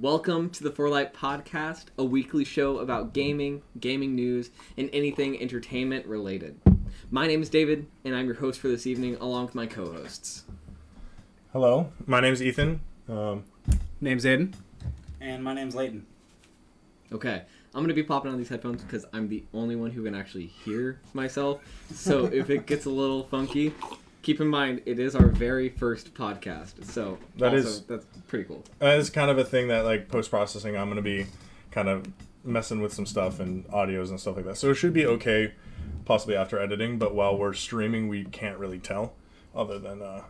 Welcome to the For Light Podcast, a weekly show about gaming, gaming news, and anything entertainment related. My name is David, and I'm your host for this evening, along with my co-hosts. Hello, my name's Ethan. Um, Name's Aiden. And my name's Leighton. Okay, I'm gonna be popping on these headphones because I'm the only one who can actually hear myself. So if it gets a little funky, keep in mind it is our very first podcast. So That also, is- that's pretty cool. that is kind of a thing that like post processing. I'm gonna be kind of messing with some stuff and audios and stuff like that. So it should be okay, possibly after editing. But while we're streaming, we can't really tell, other than uh,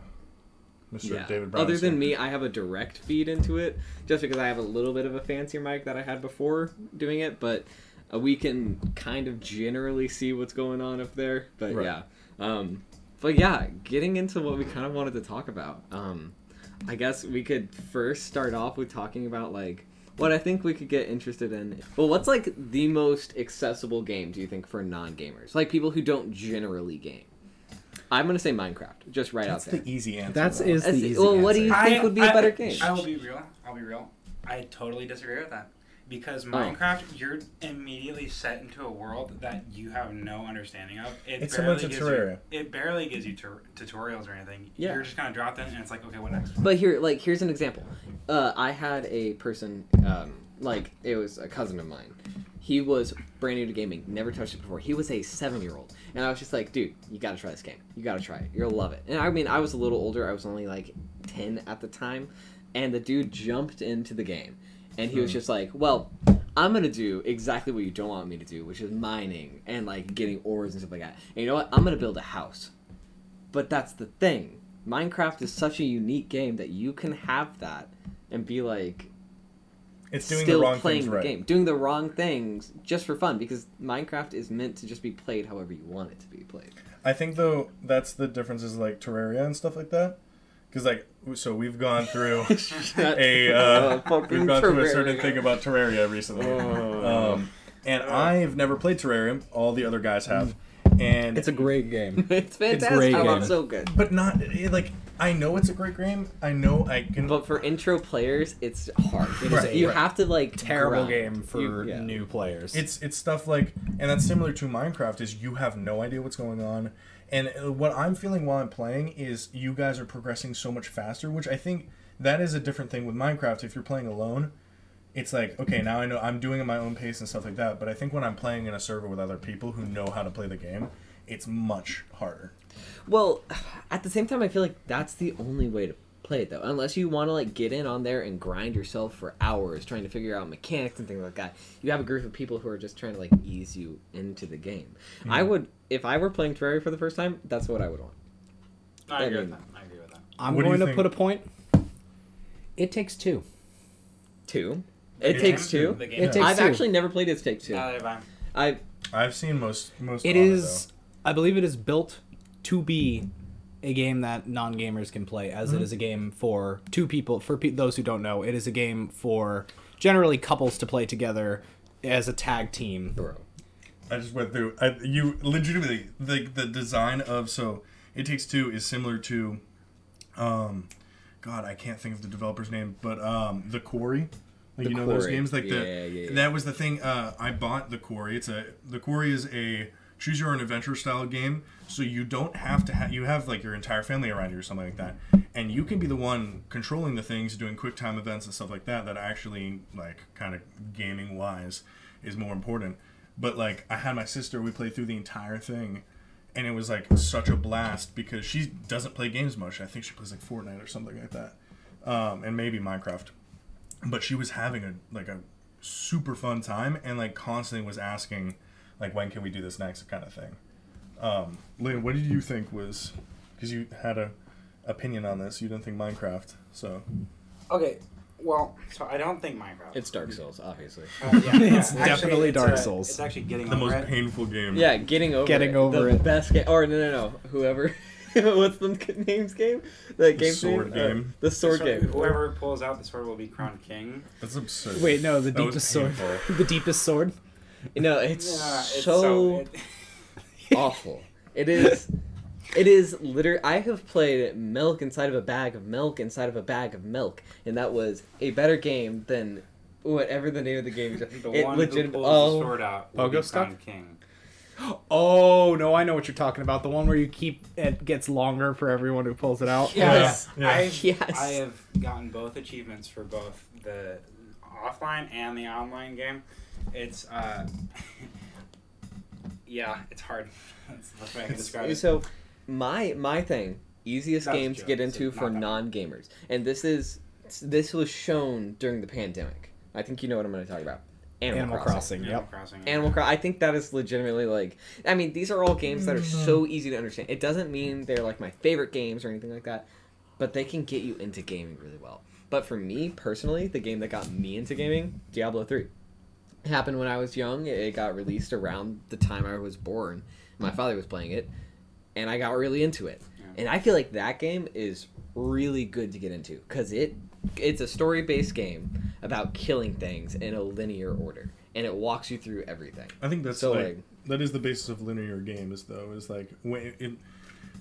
Mr. Yeah. David Brown. Other than me, I have a direct feed into it, just because I have a little bit of a fancier mic that I had before doing it. But uh, we can kind of generally see what's going on up there. But Right. yeah, um, but yeah, getting into what we kind of wanted to talk about. Um, I guess we could first start off with talking about like what I think we could get interested in. Well, what's like the most accessible game do you think for non-gamers, like people who don't generally game? I'm gonna say Minecraft, just right That's out there. That's the easy answer. That's though. is the That's- easy well, what do you think would be a better game? I will be real. I'll be real. I totally disagree with that. Because Oh. Minecraft, you're immediately set into a world that you have no understanding of. It It's similar to gives Terraria. You, it barely gives you tur- tutorials or anything. Yeah. You're just kind of dropped in, and it's like, okay, what next? But here, like, here's an example. Uh, I had a person, um, like, it was a cousin of mine. He was brand new to gaming, never touched it before. He was a seven year old. And I was just like, dude, you gotta try this game. You gotta try it. You'll love it. And I mean, I was a little older. I was only like 10 at the time. And the dude jumped into the game. And he was hmm. just like, well, I'm gonna do exactly what you don't want me to do, which is mining and like getting ores and stuff like that. And you know what? I'm gonna build a house. But that's the thing. Minecraft is such a unique game that you can have that and be like it's doing still the wrong playing things the right. game, doing the wrong things just for fun because Minecraft is meant to just be played however you want it to be played. I think though that's the differences like Terraria and stuff like that. Because like so we've gone through a uh, we've gone through a certain thing about Terraria recently. Oh. Um, and I've never played Terraria. All the other guys have, and It's a great game. it's fantastic. great oh, game. it's so good. but not like I know it's a great game. I know I can. But for intro players, it's hard. It is Right, a you have to like Terrible grind. game for You- yeah. new players. it's it's stuff like, and that's similar to Minecraft. Is you have no idea what's going on, and uh, what I'm feeling while I'm playing is you guys are progressing so much faster, which I think that is a different thing with Minecraft. If you're playing alone, it's like okay, now I know I'm doing it at my own pace and stuff like that. But I think when I'm playing in a server with other people who know how to play the game, it's much harder. Well, at the same time, I feel like that's the only way to play it though. Unless you want to like get in on there and grind yourself for hours trying to figure out mechanics and things like that. You have a group of people who are just trying to like ease you into the game. I would, if I were playing Terraria for the first time, that's what I would want. I agree I with that. I agree with that. I'm What going to think? put a point. It takes two. Two. It The takes two. The game. It takes I've two. actually never played It Takes Two. Neither have I. I I've seen most most. It on is, I believe, it is built to be a game that non-gamers can play, as it is a game for two people. For pe- those who don't know, it is a game for generally couples to play together as a tag team. bro. I just went through. I, you legitimately the the design of so it takes two is similar to, um, God I can't think of the developer's name, but um, the Quarry. Like The you know those Quarry. games like Yeah, the yeah, yeah. that was the thing. Uh, I bought the Quarry. It's a the Quarry is a choose your own adventure style game. So you don't have to have you have like your entire family around you or something like that, and you can be the one controlling the things, doing quick time events and stuff like that. That actually like kind of gaming wise is more important. But like I had my sister, we played through the entire thing, and it was like such a blast because she doesn't play games much. I think she plays like Fortnite or something like that, um, and maybe Minecraft. But she was having a like a super fun time and like constantly was asking like when can we do this next kind of thing. Um, Lynn, what did you think was because you had a opinion on this? You didn't think Minecraft, so Okay, well, so I don't think Minecraft. It's Dark Souls, obviously. Uh, yeah, yeah, It's definitely it's, Dark uh, Souls. It's actually getting the over most it. painful game. Yeah, getting over Getting it. over the it. best game. Or no, no, no. Whoever. What's the name's game? The game sword name? Uh, game. the sword game. Whoever pulls out the sword will be crowned king. That's absurd. Wait, no, the That deepest sword. the deepest sword. You know, it's Yeah, it's so, it- awful. It is. It is literally. I have played milk inside of a bag of milk inside of a bag of milk, and that was a better game than whatever the name of the game is. The it one legit- who pulls oh, the sword out will Pogo be stuff? king. Oh no, I know what you're talking about. The one where you keep it gets longer for everyone who pulls it out. Yes. Yeah. I've, Yes. I have gotten both achievements for both the offline and the online game. It's uh, yeah, it's hard. That's the way I can describe it. So, my my thing, easiest That was game to joke, get into it's for not non gamers, and this is this was shown during the pandemic. I think you know what I'm going to talk about. Animal, Animal Crossing. Crossing. Animal Yep. Crossing. Animal Crossing. I think that is legitimately like. I mean, these are all games that are Mm-hmm. so easy to understand. It doesn't mean they're like my favorite games or anything like that, but they can get you into gaming really well. But for me personally, the game that got me into gaming, Diablo three, it happened when I was young. It got released around the time I was born. My father was playing it, and I got really into it. Yeah. And I feel like that game is really good to get into because it it's a story based game about killing things in a linear order, and it walks you through everything. I think that's So, like, like- that is the basis of linear games, though. Is like when it,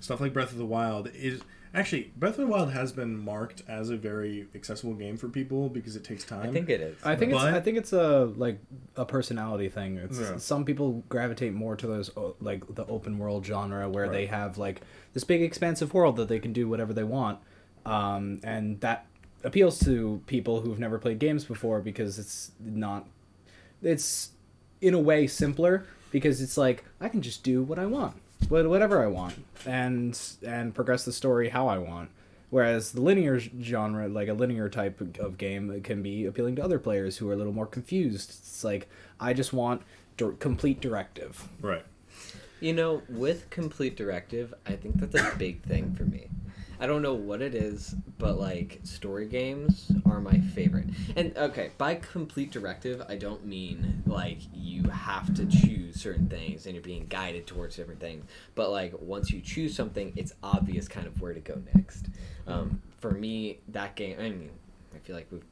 stuff like Breath of the Wild is actually Breath of the Wild has been marked as a very accessible game for people because it takes time. I think it is. I think it's I think it's a like a personality thing. It's Yeah. some people gravitate more to those like the open world genre where they have like this big expansive world that they can do whatever they want, um, and that appeals to people who've never played games before because it's not it's in a way simpler because it's like I can just do what I want, what- whatever I want, and and progress the story how I want. Whereas the linear genre, like a linear type of game, can be appealing to other players who are a little more confused. It's like I just want dir- complete directive. right. You know, with complete directive, I think that's a big thing for me. I don't know what it is, but like story games are my favorite. And okay, by complete directive, I don't mean like you have to choose certain things and you're being guided towards different things. But like once you choose something, it's obvious kind of where to go next. Um, for me, that game. I mean, I feel like we've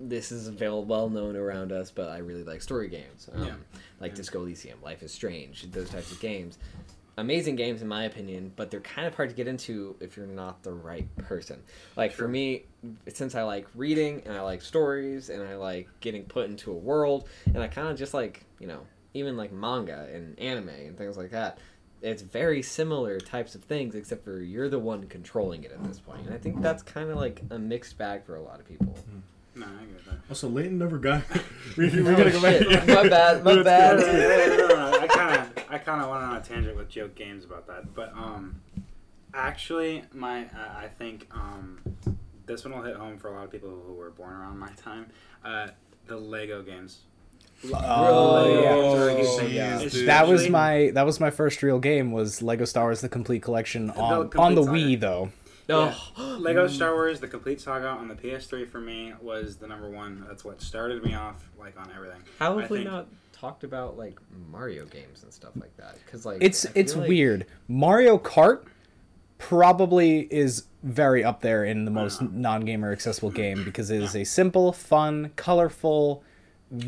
this is well well known around us, but I really like story games. Um, Yeah. Like Yeah. Disco Elysium, Life is Strange, those types of games. Amazing games in my opinion, but they're kind of hard to get into if you're not the right person. Like for me, since I like reading and I like stories and I like getting put into a world and I kind of just like, you know, even like manga and anime and things like that. It's very similar types of things, except for you're the one controlling it at this point. And I think that's kind of like a mixed bag for a lot of people. Hmm. No, I get that. Also, Leighton never got. we, we Oh, gotta go back. shit. My bad, my That's bad. good. I kind of, I kind of went on a tangent with joke games about that, but um, actually, my, uh, I think um, this one will hit home for a lot of people who were born around my time. Uh, the Lego games. Oh, yeah. dude. That was my that was my first real game was Lego Star Wars: The Complete Collection on complete on the. Wii though. Yeah. Oh. Lego Star Wars: The Complete Saga on the PS3 for me was the number one. That's what started me off like on everything. How I have we think- not talked about like Mario games and stuff like that? Because like It's it's like- weird. Mario Kart probably is very up there in the most Uh. non-gamer accessible game because it is a simple, fun, colorful,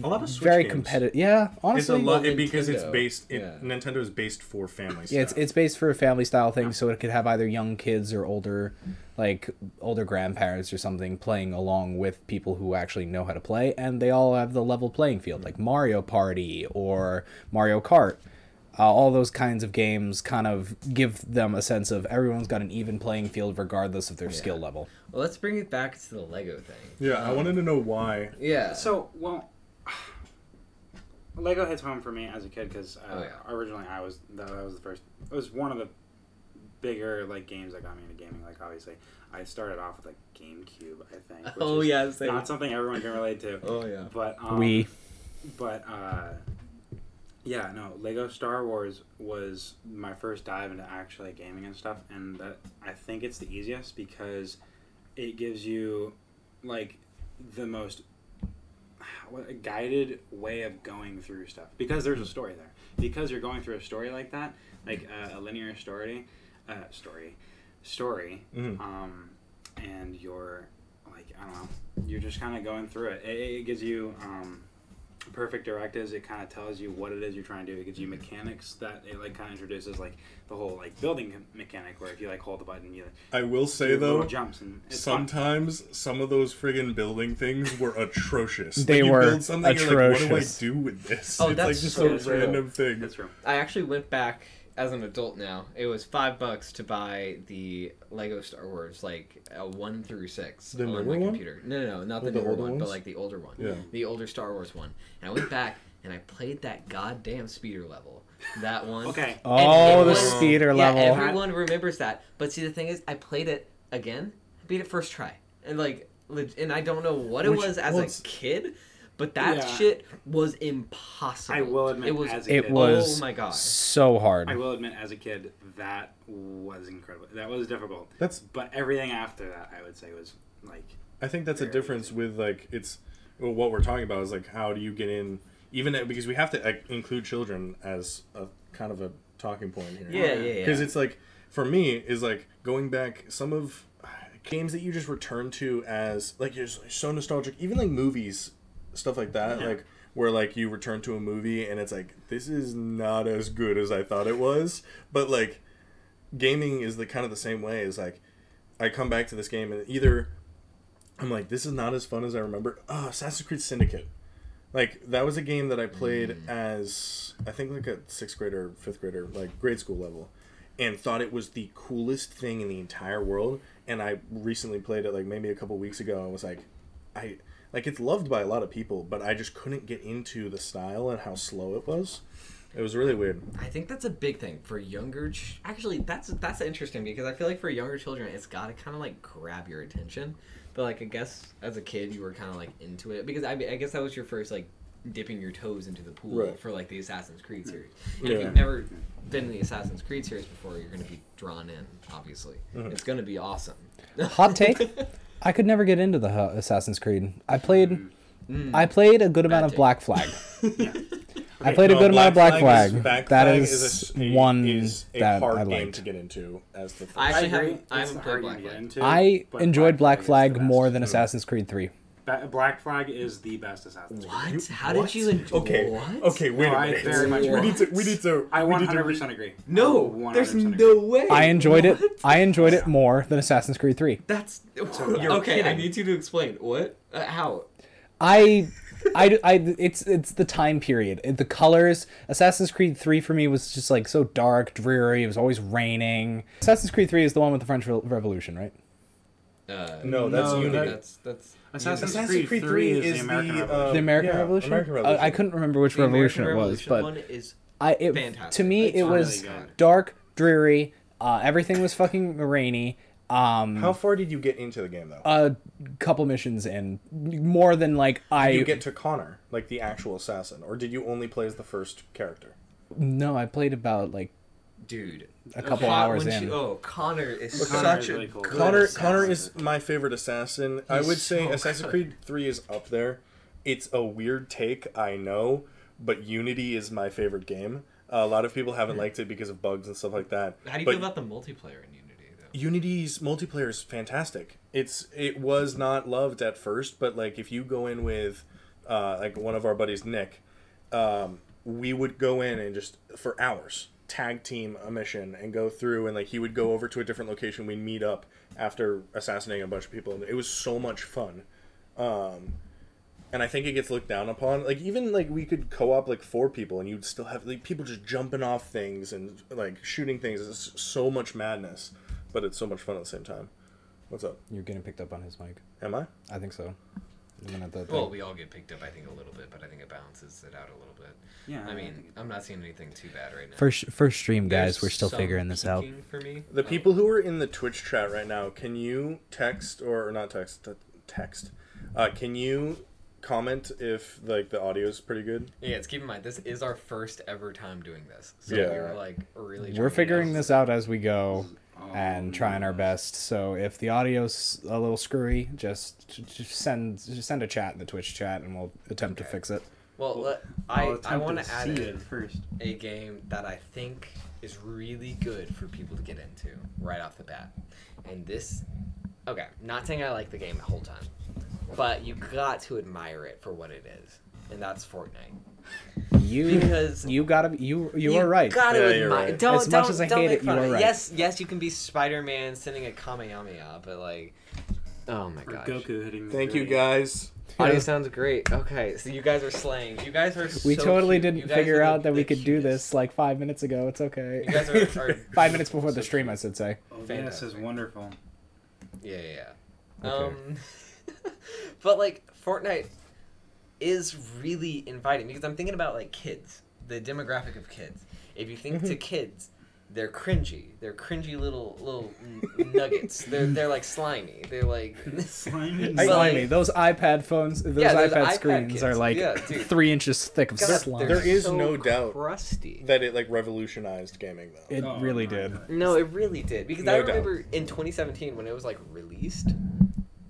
A lot of Switch very games. competitive. Yeah, It's a honestly, lot Well, it- because it's based. It, Yeah. Nintendo is based for families. yeah, it's it's based for a family style thing, so it could have either young kids or older, like older grandparents or something playing along with people who actually know how to play, and they all have the level playing field, like Mario Party or Mario Kart. Uh, all those kinds of games kind of give them a sense of everyone's got an even playing field regardless of their skill level. Well, let's bring it back to the Lego thing. Yeah, I wanted to know why. Yeah. So, well, Lego hits home for me as a kid because uh, Oh, yeah. originally I was that, that was the first. It was one of the bigger like games that got me into gaming. Like obviously, I started off with like GameCube, I think. Which oh is yeah, same. Not something everyone can relate to. Oh yeah. But um, we But uh, yeah, no, Lego Star Wars was my first dive into actually gaming and stuff, and that I think it's the easiest because it gives you like the most what, a guided way of going through stuff because there's a story there. Because you're going through a story like that, like uh, a linear story, uh, story, story, Mhm. um, and you're like I don't know, you're just kind of going through it. It, it gives you um, perfect directives. It kind of tells you what it is you're trying to do. It gives you mm-hmm. mechanics that it like kind of introduces like the whole like building mechanic where if you like hold the button, you like, I will say though, jumps and it's fun. sometimes some of those friggin' building things were atrocious. They like, you were build something, You're like, what do I do with this? Oh, it's that's like just so a true. random thing. That's true. I actually went back as an adult now. It was five bucks to buy the Lego Star Wars, like a one through six The on newer my one? computer. No, no, no, not the, With the newer older one, but like the older one. Yeah. The older Star Wars one. And I went back and I played that goddamn speeder level. That one. Okay. Oh, the was- speeder yeah, level. everyone remembers that. But see, the thing is, I played it again, beat it first try, and like, and I don't know what it Which- was as well, a kid, but that Yeah. shit was impossible. I will admit, it was. as a It kid, was Oh my god. so hard. I will admit, as a kid, that was incredible. That was difficult. That's But everything after that, I would say, was like I think that's a Very difference with like it's well, what we're talking about is like how do you get in even at- because we have to like, include children as a kind of a talking point here. Yeah, yeah, yeah. Because it's like for me is like going back some of uh, games that you just return to as like you're so nostalgic. Even like movies, stuff like that. Yeah. Like where like you return to a movie and it's like this is not as good as I thought it was. But like gaming is the kind of the same way. Is like I come back to this game and either I'm like this is not as fun as I remember. Oh, Assassin's Creed Syndicate. Like that was a game that I played mm. as I think like a sixth grader, fifth grader, like grade school level, and thought it was the coolest thing in the entire world. And I recently played it like maybe a couple weeks ago. and was like, I like it's loved by a lot of people, but I just couldn't get into the style and how slow it was. It was really weird. I think that's a big thing for younger. Ch- Actually, that's that's interesting because I feel like for younger children, it's got to kind of like grab your attention. But like, I guess as a kid, you were kind of like into it because I, I guess that was your first like dipping your toes into the pool Right. for like the Assassin's Creed series. And if you've never been in the Assassin's Creed series before, you're going to be drawn in. Obviously, Mm-hmm. it's going to be awesome. Hot take: I could never get into the uh, Assassin's Creed. I played, Mm. I played a good amount of. Black Flag. yeah. I played a No, good amount of Black is- Flag. Black That Flag is a s- a- one is a that hard I game liked. to get into as the. I actually agree. haven't. I haven't played Black game to get Flag. into, I enjoyed Black is Flag the best. more than Assassin's Creed Three. Ba- Black Flag is the best Assassin's Creed. What? How did you enjoy? Okay. What? Okay. Wait No, a I minute. very much we need to. We need to. I we need to 100% agree. No, I there's 100% no way. I enjoyed it. I enjoyed it more than Assassin's Creed Three. That's You're okay. I need you to explain what, uh, how. I, I, I, it's it's the time period, the colors. Assassin's Creed Three for me was just like so dark, dreary. It was always raining. Assassin's Creed Three is the one with the French Re- Revolution, right? Uh, No, that's No, Unity. That's that's. Assassin's, Assassin's Creed 3 is, the American the, Revolution. uh, The American yeah, Revolution. American Uh, I couldn't remember which The revolution American it was, Revolution but one is I it, fantastic. to me It's it was good. dark, dreary. Uh, everything was fucking rainy. Um, How far did you get into the game though? a couple missions in, more than like I. did you get to Connor, like the actual assassin, or did you only play as the first character? no, I played about like dude. a couple Con- hours when in. she- oh, Connor is Connor such is a really cool. good Connor assassin. Connor is my favorite assassin. I would say so Assassin's good. Creed 3 is up there. It's a weird take, I know, but Unity is my favorite game. a lot of people haven't liked it because of bugs and stuff like that. How do you but feel about the multiplayer in Unity though? Unity's multiplayer is fantastic. It's it was not loved at first, but like if you go in with uh, like one of our buddies, Nick, um, we would go in and just for hours tag team a mission and go through and like he would go over to a different location. We'd meet up after assassinating a bunch of people. and It was so much fun. Um, and I think it gets looked down upon. Like even like we could co-op like four people, and you'd still have like people just jumping off things and like shooting things. It's so much madness, but it's so much fun at the same time. What's up? You're getting picked up on his mic. Am I? I think so. Looking at that Well, thing. we all get picked up, I think, a little bit, but I think it balances it out a little bit. Yeah, I I mean, I'm not seeing anything too bad right now. first first stream, guys. There's We're still figuring this out. For me, The Oh. people who are in the Twitch chat right now, can you text or, or not text? Text. Uh, can you comment if like the audio is pretty good? Yeah, it's keep in mind this is our first ever time doing this, so Yeah. we were like really. We're figuring this out as we go and oh, trying our best. So if the audio's a little screwy, just just send just send a chat in the Twitch chat, and we'll attempt to fix it. Well, let- I'll I I want to to add in it first. a game that I think is really good for people to get into right off the bat, and this. Okay, not saying I like the game the whole time, but you got to admire it for what it is. and that's Fortnite. You Because you gotta be- you you are right. Gotta Yeah, admit, you're right. Don't, As much don't- as I don't hate make it, you fun of are right. Yes, yes, you can be Spider-Man sending a Kamehameha, but like, oh my Or gosh. Goku hitting. the Thank you guys. Audio sounds great. Okay, so you guys are slaying. You guys are. we so totally cute. Didn't figure the- out that we the could do this like five minutes ago. It's okay. You guys are, are five minutes before the stream, cute. I should say. Oh, yes, Fantastic. is wonderful. Yeah, yeah, yeah. Okay. Um, but like Fortnite is really inviting because I'm thinking about like kids, the demographic of kids. If you think Mm-hmm. to kids, they're cringy. They're cringy little little nuggets. They're they're like slimy. They're like Slimy. But, Slimy. like- Those iPad phones, those Yeah, those iPad iPad screens kids. are like Yeah, three inches thick of God, slime. they're There is so no doubt crusty. That it like revolutionized gaming though. It Oh, really did. No, it really did because No I doubt. remember in 2017 when it was like released,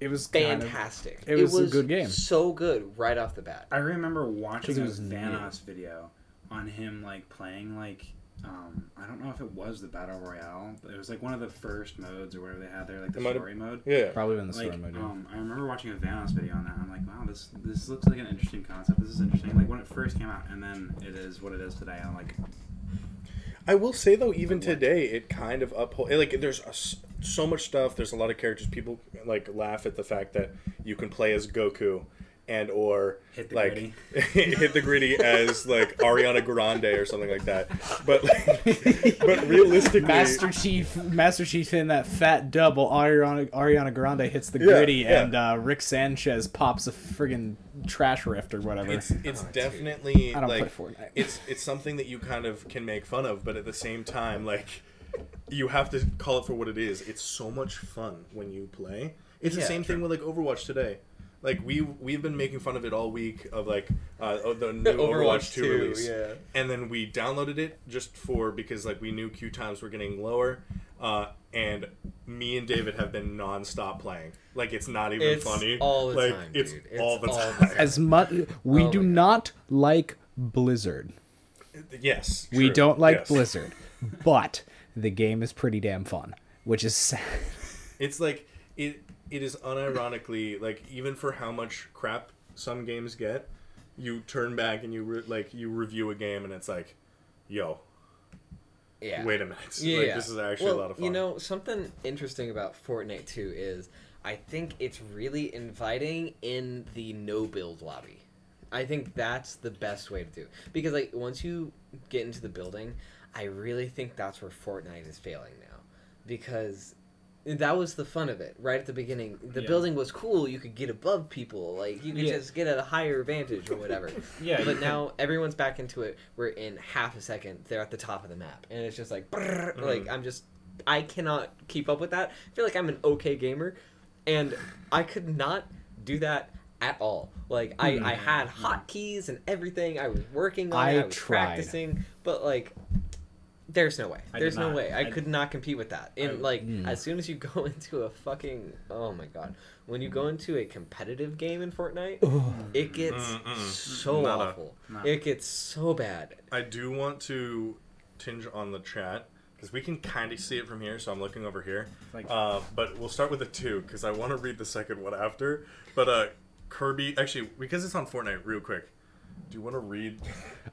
It was kind of- fantastic. it was a good game. So good right off the bat. I remember watching it a was new. Vanoss video on him like playing like um, I don't know if it was the battle royale. But it was like one of the first modes or whatever they had there, like the It might have- story mode. Yeah. probably been the Like, story mode. yeah. um, I remember watching a Vanoss video on that. I'm like, wow, this this looks like an interesting concept. This is interesting. Like when it first came out, and then it is what it is today. I'm like, I will say though, even today, it kind of uphold. Like there's a so much stuff. There's a lot of characters. People like laugh at the fact that you can play as Goku, and or Hit the like gritty. hit the gritty as like Ariana Grande or something like that. But but realistically, Master Chief, Master Chief in that fat double. Ariana Ariana Grande hits the gritty, yeah. and uh, Rick Sanchez pops a friggin' trash rift or whatever. it's it's Oh, definitely I don't like play Fortnite. it's it's something that you kind of can make fun of, but at the same time, like you have to call it for what it is. It's so much fun when you play. It's the Yeah, same thing with like Overwatch today. Like we we've been making fun of it all week of like uh, oh, the new Overwatch, 2 release, yeah. and then we downloaded it just for because like we knew queue times were getting lower, uh, and me and David have been nonstop playing. Like it's not even It's funny. all the like time, it's dude. It's all the all the time. time. As much we Oh do not like Blizzard. yes, We don't like yes. Blizzard, but the game is pretty damn fun, which is sad. It's like it. It is unironically like even for how much crap some games get, you turn back and you re- like you review a game and it's like, yo, Yeah. wait a minute, Yeah, like yeah. this is actually well, a lot of fun. You know, something interesting about Fortnite too is I think it's really inviting in the no build lobby. I think that's the best way to do it. because like once you get into the building, I really think that's where Fortnite is failing now because that was the fun of it right at the beginning. The Yeah. building was cool. You could get above people. Like you could Yeah. just get at a higher vantage or whatever. Yeah, But now everyone's back into it. we're in half a second they're at the top of the map, and it's just like, brrr, Mm-hmm. like I'm just, I cannot keep up with that. I feel like I'm an okay gamer, and I could not do that at all. Like I, I had hotkeys and everything. I was working on I it. I was tried. practicing, but like. There's no way. There's no not. way. I, I- could not compete with that. And I- like, Mm. as soon as you go into a fucking oh my god, when you go into a competitive game in Fortnite, it gets Mm-mm. so Nada. awful. No. It gets so bad. I do want to tinge on the chat because we can kind of see it from here. So I'm looking over here. Uh, but we'll start with the two because I want to read the second one after. But uh, Kirby, actually, because it's on Fortnite, real quick. Do you want to read?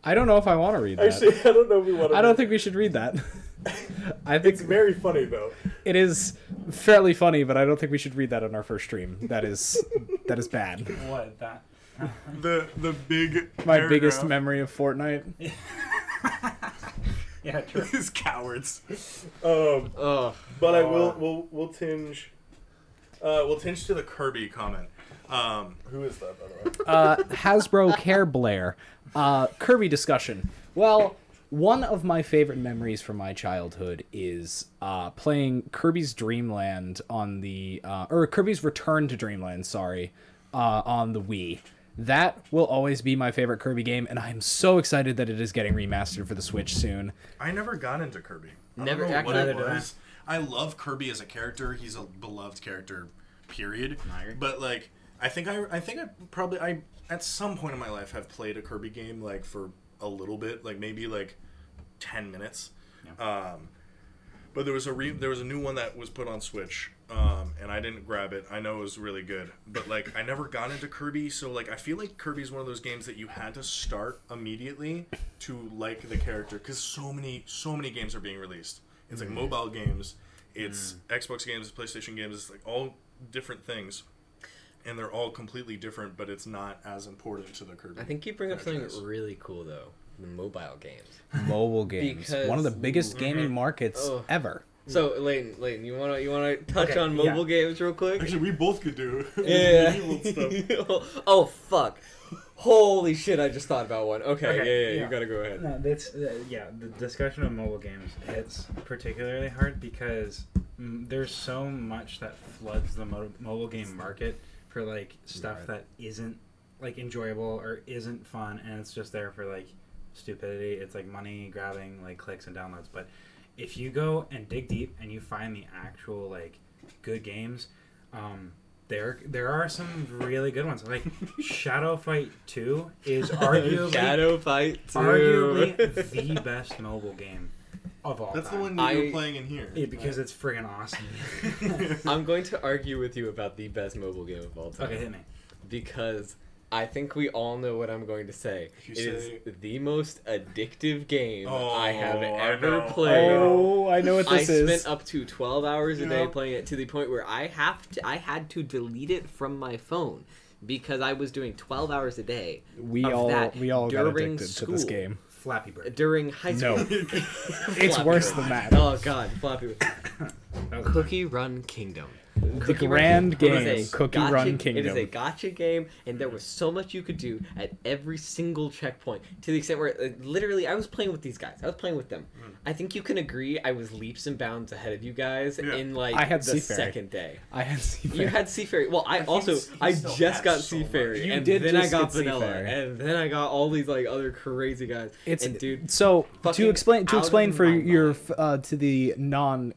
I don't know if I want to read that. Actually, I don't know if we want to. I don't think we should read that. I think It's very funny though. it is fairly funny, but I don't think we should read that on our first stream. That is that is bad. what that? The the big My biggest memory of Fortnite. yeah, true. is cowards. Um, Ugh. but I will we'll we'll tinge. Uh, we'll tinge to the Kirby comment. Um, who is that by the way? uh, Hasbro Care Blair. Uh, Kirby discussion. Well, one of my favorite memories from my childhood is uh, playing Kirby's Dreamland on the uh, or Kirby's Return to Dreamland. Sorry, uh, on the Wii. That will always be my favorite Kirby game, and I'm so excited that it is getting remastered for the Switch soon. I never got into Kirby. I Never- don't know what actually, it neither did I. was. I love Kirby as a character. He's a beloved character, period. But like, I think I, I think I probably I at some point in my life have played a Kirby game like for a little bit, like maybe like ten minutes. Yeah. Um, but there was a re- there was a new one that was put on Switch, um, and I didn't grab it. I know it was really good, but like I never got into Kirby, so like I feel like Kirby's one of those games that you had to start immediately to like the character because so many so many games are being released. It's like mobile games, it's mm. Xbox games, PlayStation games, it's like all different things, and they're all completely different, but it's not as important to the Kirby. I think you bring up something really cool though. The mobile games. Mobile games, one of the Because- biggest mm-hmm. gaming markets Oh. ever. So, Layton, Layton, you wanna you wanna touch Okay, on yeah. mobile games real quick? Actually, we both could do. Yeah. stuff. oh fuck! Holy shit! I just thought about one. Okay, Okay, yeah, yeah, yeah. you gotta go ahead. No, that's uh, yeah. The discussion of mobile games it's particularly hard because mm, there's so much that floods the mo- mobile game market for like stuff Right. that isn't like enjoyable or isn't fun, and it's just there for like stupidity. It's like money grabbing, like clicks and downloads. But if you go and dig deep and you find the actual like good games, um, there there are some really good ones. Like Shadow Fight Two is arguably Shadow Fight 2. arguably the best mobile game of all time. That's the one that you're I- playing in here. Yeah, because it's friggin' awesome. I'm going to argue with you about the best mobile game of all time. okay, hit me. Because I think we all know what I'm going to say. You It is say- the most addictive game Oh, I have ever know. played. Oh, I know what I this is. I spent up to 12 hours a day Yeah. playing it to the point where I have to I had to delete it from my phone because I was doing 12 hours a day we of all that we all got during addicted to this game. Flappy Bird. during high school. No. school. It's worse Bird. than that. Oh god, Flappy Bird. That Cookie Run Kingdom. The Cookie Run grand Kingdom. Game, Cookie gacha- Run Kingdom. It is a gacha game, and there was so much you could do at every single checkpoint to the extent where uh, literally I was playing with these guys. I was playing with them. I think you can agree I was leaps and bounds ahead of you guys Yeah. in like I had the Sea Fairy. second day. I had Sea Fairy. You had Sea Fairy. Well, I, also he's- he I still just had got so much. Sea Fairy, You and did then I got Vanilla, Sea Fairy. and then I got all these like other crazy guys. It's and dude, so to explain to explain for your mind. uh, to the non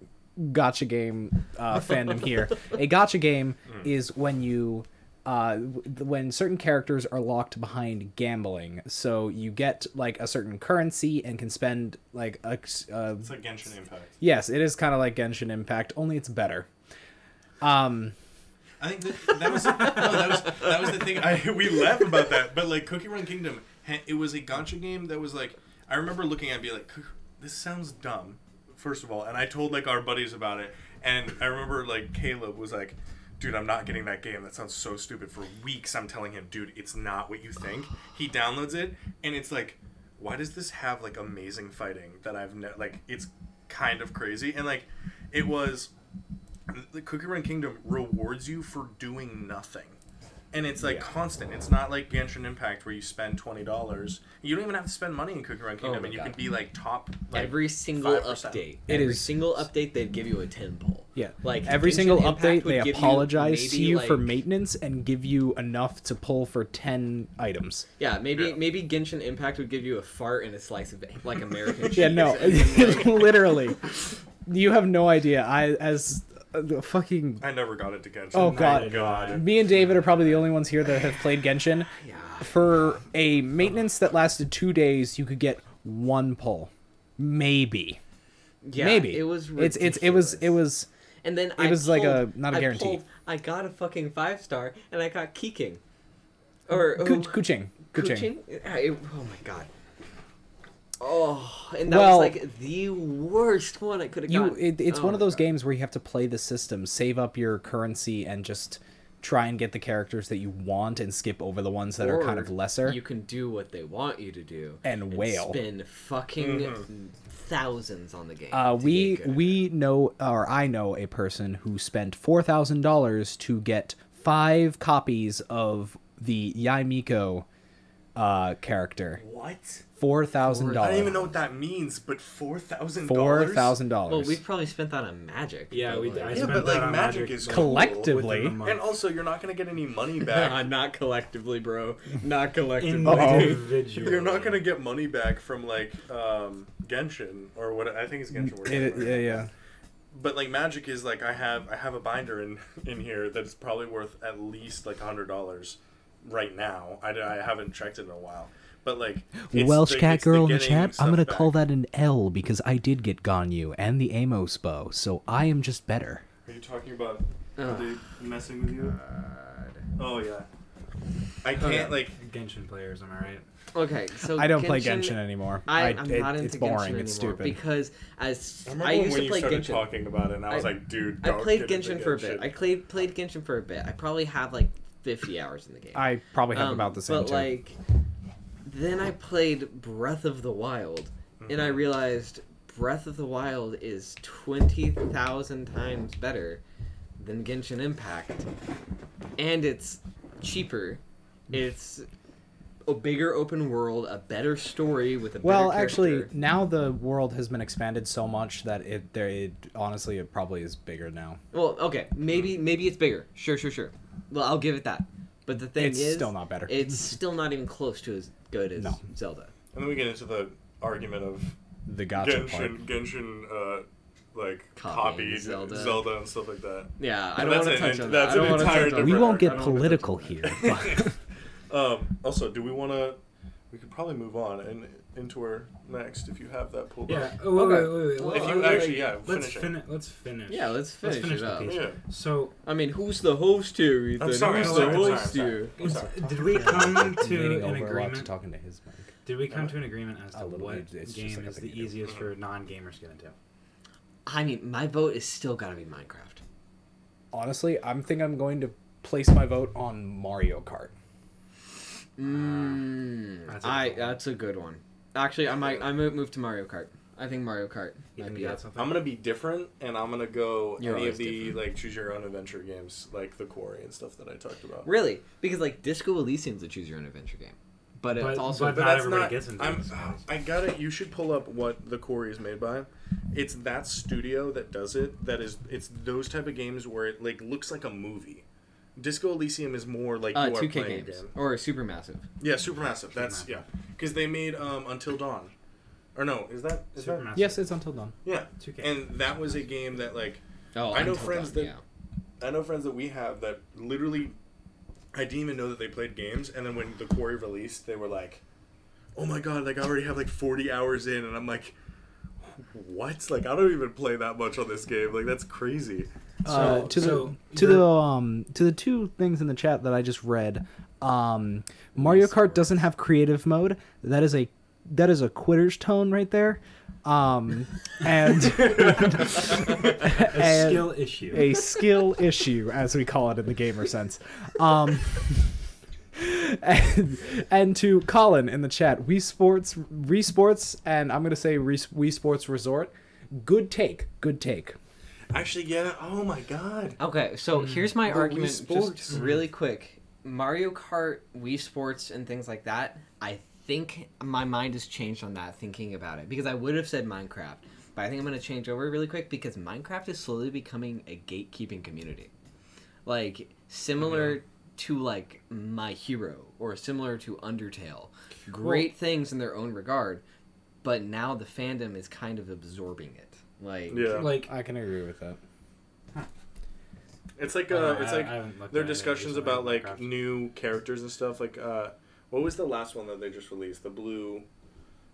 gacha game uh, fandom here. A gacha game Mm. is when you uh, when certain characters are locked behind gambling. So you get like a certain currency and can spend like a, uh, It's like Genshin Impact. yes, it is kind of like Genshin Impact, only it's better. Um, I think that, that was no, that was that was the thing. I we laugh about that, but like Cookie Run Kingdom, it was a gacha game that was like I remember looking at it and be like, this sounds dumb. First of all, and I told like our buddies about it, and I remember like Caleb was like. Dude, I'm not getting that game. That sounds so stupid. For weeks, I'm telling him, dude, it's not what you think. He downloads it, and it's like, why does this have like amazing fighting that I've ne- like? It's kind of crazy, and like, it was the Cookie Run Kingdom rewards you for doing nothing. And it's like Yeah. constant. It's not like Genshin Impact where you spend twenty dollars. You don't even have to spend money in Cookie Run Kingdom, Oh and you God. can be like top. Like, every single 5%. update, It every is- single update, they'd give you a ten pull. yeah, Like every Genshin single Impact update, they give you apologize to maybe, you for maintenance and give you enough to pull for ten items. Yeah, maybe Yeah. maybe Genshin Impact would give you a fart and a slice of like American cheese. Yeah, no, and then, like, literally. You have no idea. I as uh, fucking I never got into Genshin. Oh, God. Thank God. me and David are probably the only ones here that have played Genshin. yeah. For a maintenance that lasted two days, you could get one pull, maybe, yeah, maybe. it was. it's it's it was it was And then it I was like a- not a I guarantee. pulled- I got a fucking five star, and I got Keeking, or oh, Kuching. Kuching. Kuching? Oh my god. Oh, and that Well- was like the worst one I could have You, gotten. it, it's Oh one of those God. games where you have to play the system, save up your currency, and just try and get the characters that you want, and skip over the ones that are kind of lesser. You can do what they want you to do And wail. Spend fucking thousands on the game. Uh, we we know, or I know a person who spent four thousand dollars to get five copies of the Yae Miko uh, character. What? Four thousand I don't even know what that means, but four thousand Four thousand Well, dollars. Well, we've probably spent that on Magic. Yeah, we- like- I Yeah, spent but that like on magic, Magic is Collectively. within and also you're not gonna get any money back. not collectively, bro. Not collectively. Uh-oh. Individually. You're not gonna get money back from like um, Genshin or what I think it's Genshin. we're It- about. yeah, yeah. But like magic is like I have I have a binder in in here that's probably worth at least like a hundred dollars right now. I, I haven't checked it in a while. But like it's Welsh the- cat it's girl in the chat. I'm gonna back. call that an L because I did get Ganyu and the Amos bow, so I am just better. Are you talking about Are they messing with you? God. Oh yeah. I can't Okay. like. Genshin players, am I right? Okay, so I don't play Genshin anymore. I, I- I'm it- not into it's boring. Genshin It's anymore stupid. because as I I, used when to you play Genshin. talking about it, and I was I- like, dude, I don't played get into Genshin for a bit. I played played Genshin for a bit. I probably have like 50 hours in the game. I probably have Um, about the same But too. like, then I played Breath of the Wild, and I Mhm. realized Breath of the Wild is twenty thousand times better than Genshin Impact, and it's cheaper. It's a bigger open world, a better story with a well, better actually, now the world has been expanded so much that it there it honestly it probably is bigger now. Well, okay, maybe maybe it's bigger. Sure, sure, sure. Well, I'll give it that. But the thing It's is, still not better. It's still not even close to as good as No. Zelda. And then we get into the argument of The gacha part. Genshin, Genshin, uh, like Copying copied Zelda. Zelda. and stuff like that. Yeah, I don't that's want to an- touch on that. I an don't want to entire touch on We won't get political here. Um, also, do we want to? We could probably move on and into our next if you have that pulled Yeah. up. Oh, wait, Okay. wait, wait, wait. Well, If you like, actually, yeah, let's finish it. finish. Let's finish. Yeah, let's finish Let's finish it the up. piece. Yeah. So, I mean, who's the host here, Ethan? I'm sorry, Who's I'm the sorry, I'm sorry, host I'm sorry. here? Sorry. did we come to an over to agreement? talking to his mic. Did we come to an agreement as to A little what bit, it's just game like a is the thing easiest for non-gamers to get into? I mean, my vote is still gotta be Minecraft. Honestly, I'm think I'm going to place my vote on Mario Kart. Mm, That's a I good one. that's a good one. Actually, I might I might move to Mario Kart. I think Mario Kart might be it. something? I'm gonna be different, and I'm gonna go You're any of the different. like choose your own adventure games, like the Quarry and stuff that I talked about. Really, because like Disco Elysium's a choose your own adventure game, but it's also but But not that's everybody not. gets into I'm, those. I got it. You should pull up what the Quarry is made by. It's that studio that does it. That is, it's those type of games where it like looks like a movie. Disco Elysium is more like uh, you are 2K playing games a game. or Supermassive. Yeah, Supermassive. That's Supermassive. yeah, because they made um Until Dawn, or no? Is that is that Supermassive. Yes, it's Until Dawn. yeah? 2K. And that was a game that like Oh, I know Until friends Dawn, that- I know friends that we have that literally, I didn't even know that they played games, and then when the Quarry released, they were like, "Oh my god! Like I already have like forty hours in," and I'm like, "What? Like I don't even play that much on this game. Like that's crazy." Uh, So- to the so to the um to the two things in the chat that I just read, um, Mario Kart doesn't have creative mode. That is a that is a quitter's tone right there, um, and a and skill issue. a skill issue as we call it in the gamer sense. Um, and, and to Colin in the chat, Wii Sports, Wii Sports, and I'm gonna say Wii Wii Sports Resort. Good take, good take. Actually, yeah. Oh my god. Okay, so hmm. here's my The argument, Sports. just really quick. Mario Kart, Wii Sports, and things like that. I think my mind has changed on that, thinking about it, because I would have said Minecraft, but I think I'm going to change over really quick because Minecraft is slowly becoming a gatekeeping community, like similar to like My Hero or similar to Undertale. Great things in their own regard, but now the fandom is kind of absorbing it. Like, Yeah. like I can agree with that. It's like I uh, it's I- like I haven't looked there are at it discussions about like Minecraft. new characters and stuff. Like uh, what was the last one that they just released? The blue.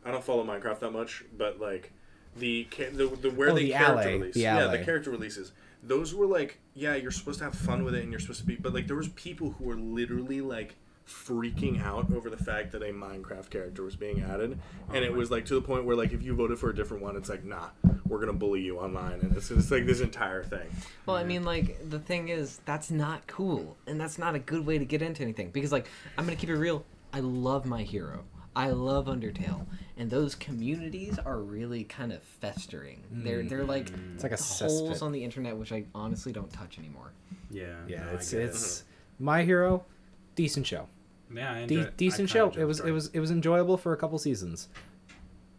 I don't follow Minecraft that much, but like the ca- the, the where Oh, they the character Allay, release. the Yeah, the character releases. Those were like yeah, you're supposed to have fun with it and you're supposed to be, but like there was people who were literally like freaking out over the fact that a Minecraft character was being added, and it was like to the point where like if you voted for a different one, it's like nah, we're gonna bully you online, and it's, it's like this entire thing. Well, I mean, like the thing is, that's not cool, and that's not a good way to get into anything. Because, like, I'm gonna keep it real. I love my hero. I love Undertale, and those communities are really kind of festering. They're they're mm-hmm. like It's like a holes cesspit. on the internet, which I honestly don't touch anymore. yeah, Yeah, no, I it's get it. it's My Hero, decent show. Yeah, I De- decent I show. kinda It was it was it was enjoyable for a couple seasons.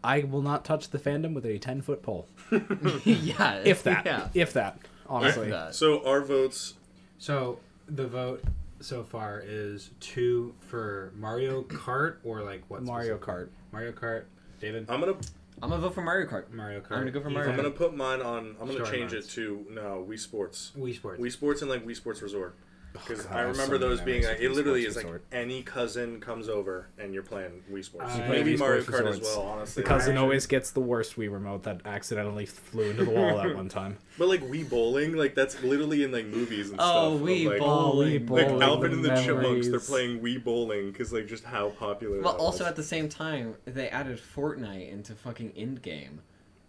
I will not touch the fandom with a ten foot pole, yeah, if that, Yeah. if that. Honestly, that. So our votes So the vote so far is two for Mario Kart or like what? Mario? Kart. Mario Kart. David. I'm gonna I'm gonna vote for Mario Kart. Mario Kart. I'm gonna go for Ethan? Mario I'm gonna put mine on. I'm gonna Story change modes. it to no Wii Sports. Wii Sports. Wii Sports and like Wii Sports Resort. Oh, because God, I I remember those being like it literally Sports is like any cousin comes over and you're playing Wii Sports. Uh, I- Maybe Wii Mario Sports Kart as Resorts. well, honestly. The cousin I- always gets the worst Wii remote that accidentally flew into the wall at one time. But like Wii bowling, like that's literally in like movies and Oh, stuff. of, Wii like, bowling. Like bowling Alvin and the Chipmunks, they're playing Wii bowling because like just how popular. But that also was. at the same time, they added Fortnite into fucking Endgame.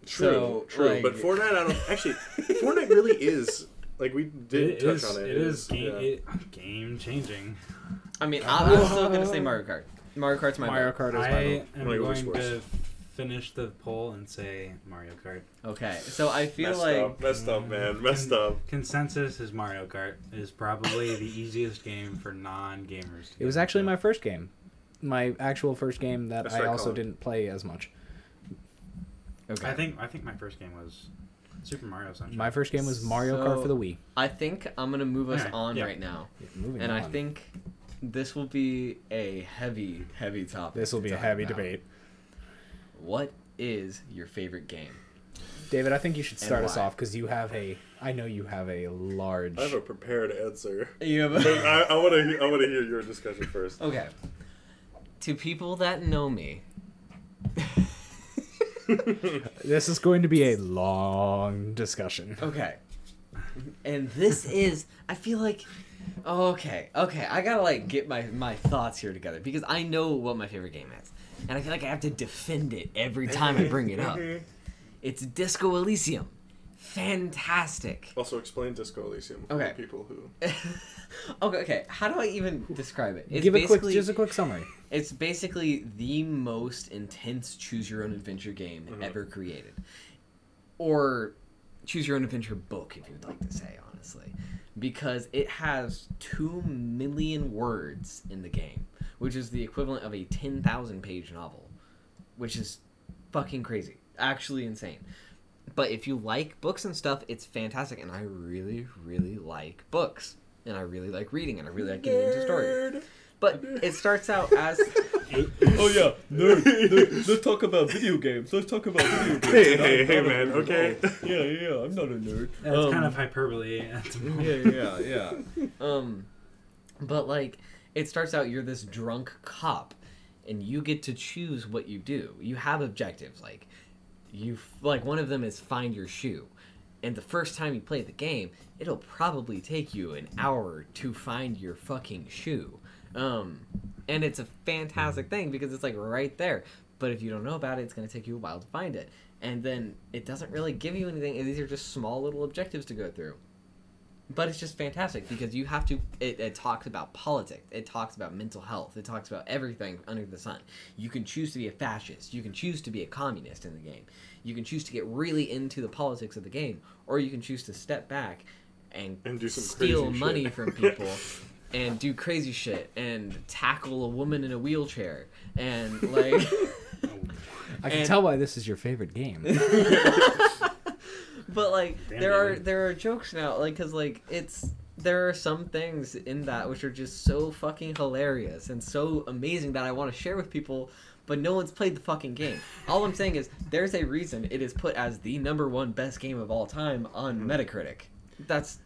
True, So, true. like- but Fortnite, I don't actually. Fortnite really is like we did It touch is- on it. It is game, yeah. it, game changing. I mean, I'm I'm still gonna say Mario Kart. Mario Kart's my Mario. Kart is I my vote. am Like Wii going Sports. to finish the poll and say Mario Kart. Okay, so I feel messed like up, messed up, man, mm, messed up. Consensus is Mario Kart is probably the easiest game for non-gamers. to It was actually into. my first game. My actual first game that That's I also didn't play as much. okay. I think I think my first game was Super Mario Sunshine. My first game was Mario Kart for the Wii. I think I'm gonna move us Okay, on yeah. right now, Yeah, moving and I think this will be a heavy, heavy topic. this will to be a heavy about. debate. What is your favorite game? David, I think you should start us off because you have a. I know you have a large. I have a prepared answer. You But I, I want to. I want to hear your discussion first. Okay. To people that know me, This is going to be a long discussion. Okay. And this is I feel like okay, okay, I gotta like get my my thoughts here together because I know what my favorite game is. And I feel like I have to defend it every time I bring it up. Mm-hmm. It's Disco Elysium. Fantastic. Also, explain Disco Elysium for Okay. people who. okay, okay. How do I even describe it? It's Give a quick, basically- just a quick summary. It's basically the most intense choose your own adventure game Mhm. ever created. Or choose your own adventure book, if you would like to say, honestly. Because it has 2 million words in the game, which is the equivalent of a 10,000 page novel, which is fucking crazy. Actually insane. But if you like books and stuff, it's fantastic. And I really, really like books. And I really like reading, and I really like getting into story. But it starts out as Oh yeah, nerd, nerd. Let's talk about video games. Let's talk about video games. Hey, And hey, hey, man, nerd okay. Yeah, yeah, yeah. I'm not a nerd. That's Um, kind of hyperbole. At the moment. Yeah, yeah, yeah. Um, but like, it starts out you're this drunk cop, and you get to choose what you do. You have objectives like, you like one of them is find your shoe, and the first time you play the game, it'll probably take you an hour to find your fucking shoe. Um, and it's a fantastic thing because it's like right there. But if you don't know about it, it's gonna take you a while to find it. And then it doesn't really give you anything. These are just small little objectives to go through but it's just fantastic because you have to it, it talks about politics it talks about mental health it talks about everything under the sun you can choose to be a fascist you can choose to be a communist in the game you can choose to get really into the politics of the game or you can choose to step back and, And do some steal crazy money shit. from people and do crazy shit and tackle a woman in a wheelchair and like I can And- tell why this is your favorite game. but like Damn, there are there are jokes now like because like it's there are some things in that which are just so fucking hilarious and so amazing that i want to share with people but no one's played the fucking game. All i'm saying is there's a reason it is put as the number one best game of all time on mm-hmm. metacritic. That's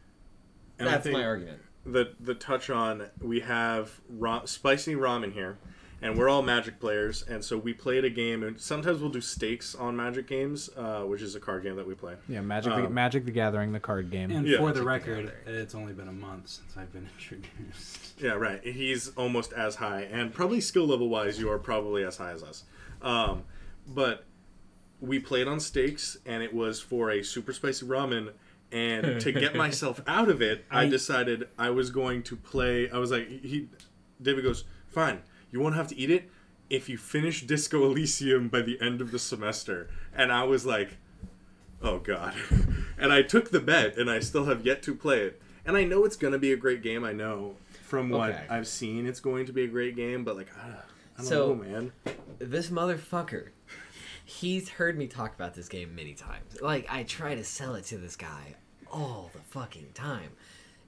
And that's my argument. the the touch on we have ra- spicy ramen here, and we're all Magic players, and so we played a game, and sometimes we'll do stakes on Magic games, uh, which is a card game that we play. Yeah, Magic, the, Um, Magic the Gathering, the card game. And Yeah. for the record, it's only been a month since I've been introduced. Yeah, right. He's almost as high, and probably skill level wise, you are probably as high as us. Um, but we played on stakes, and it was for a super spicy ramen. And to get myself out of it, I I- decided I was going to play. I was like, he, David goes, fine, you won't have to eat it if you finish Disco Elysium by the end of the semester. And I was like, oh god. and I took the bet, and I still have yet to play it. And I know it's going to be a great game. I know from what Okay. I've seen, it's going to be a great game. But like, I, I don't So- know, man. this motherfucker he's heard me talk about this game many times like i try to sell it to this guy all the fucking time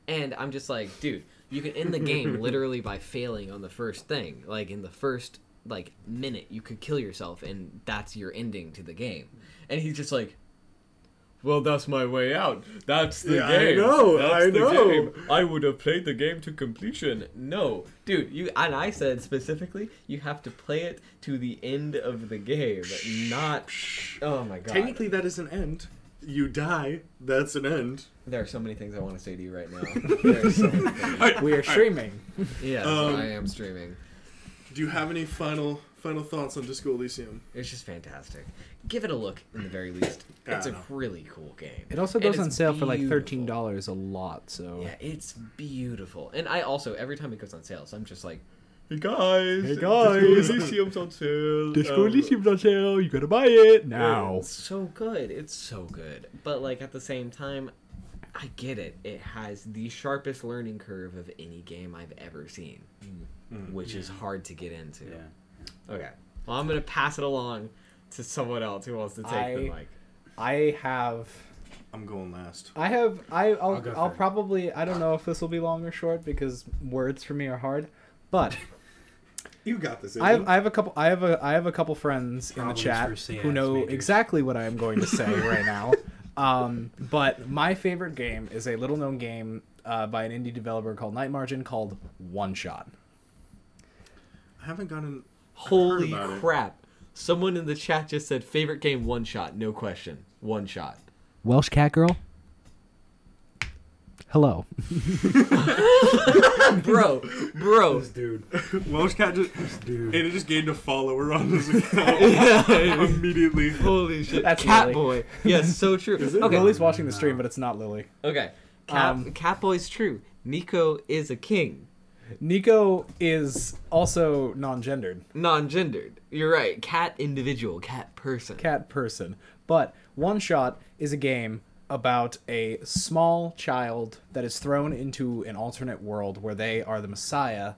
and i'm just like dude you can end the game literally by failing on the first thing like in the first like minute you could kill yourself and that's your ending to the game and he's just like well, that's my way out. That's the Yeah, I know, That's I know." game. I would have played the game to completion. No, Dude, you and I said specifically you have to play it to the end of the game, not. Oh my god! Technically, that is an end. You die. That's an end. There are so many things I want to say to you right now. There are so many things. We are streaming. Yes, Um, I am streaming. Do you have any final final thoughts on Disco Elysium? It's just fantastic. Give it a look, in the very least. It's I a know. really cool game. It also And goes on it's sale for like beautiful. thirteen dollars a lot. So Yeah, it's beautiful. And I also every time it goes on sales, I'm just like, hey guys, Hey, guys. Disco Elysium's on sale. Disco Um, Elysium's on sale. You gotta buy it now. it's so good. It's so good. But like at the same time, I get it. It has the sharpest learning curve of any game I've ever seen, mm. Mm. which is hard to get into. Yeah. Okay. Well, I'm gonna pass it along to someone else who wants to take the mic. I have I'm going last. I have I I'll I'll I'll, probably I don't know if this will be long or short because words for me are hard, but You got this. I have I have a couple I have a I have a couple friends in the chat who know majors. exactly what I am going to say right now. Um, but my favorite game is a little known game uh, by an indie developer called Nightmargin called One Shot. I haven't gotten. Holy about it. crap! Someone in the chat just said favorite game one shot, no question, one shot. Welsh cat girl. Hello. bro, bro. This dude. Welsh cat just. Dude. And it just gained a follower on this account immediately. Holy shit! That's Cat Lily. Boy. Yes, so true. Okay. Okay, Lily's watching the stream, but it's not Lily. okay. Cat, Um, Cat Boy's true. Nico is a king, Nico is also non-gendered. non-gendered. You're right. Cat individual, cat person. cat person. But One Shot is a game about a small child that is thrown into an alternate world where they are the messiah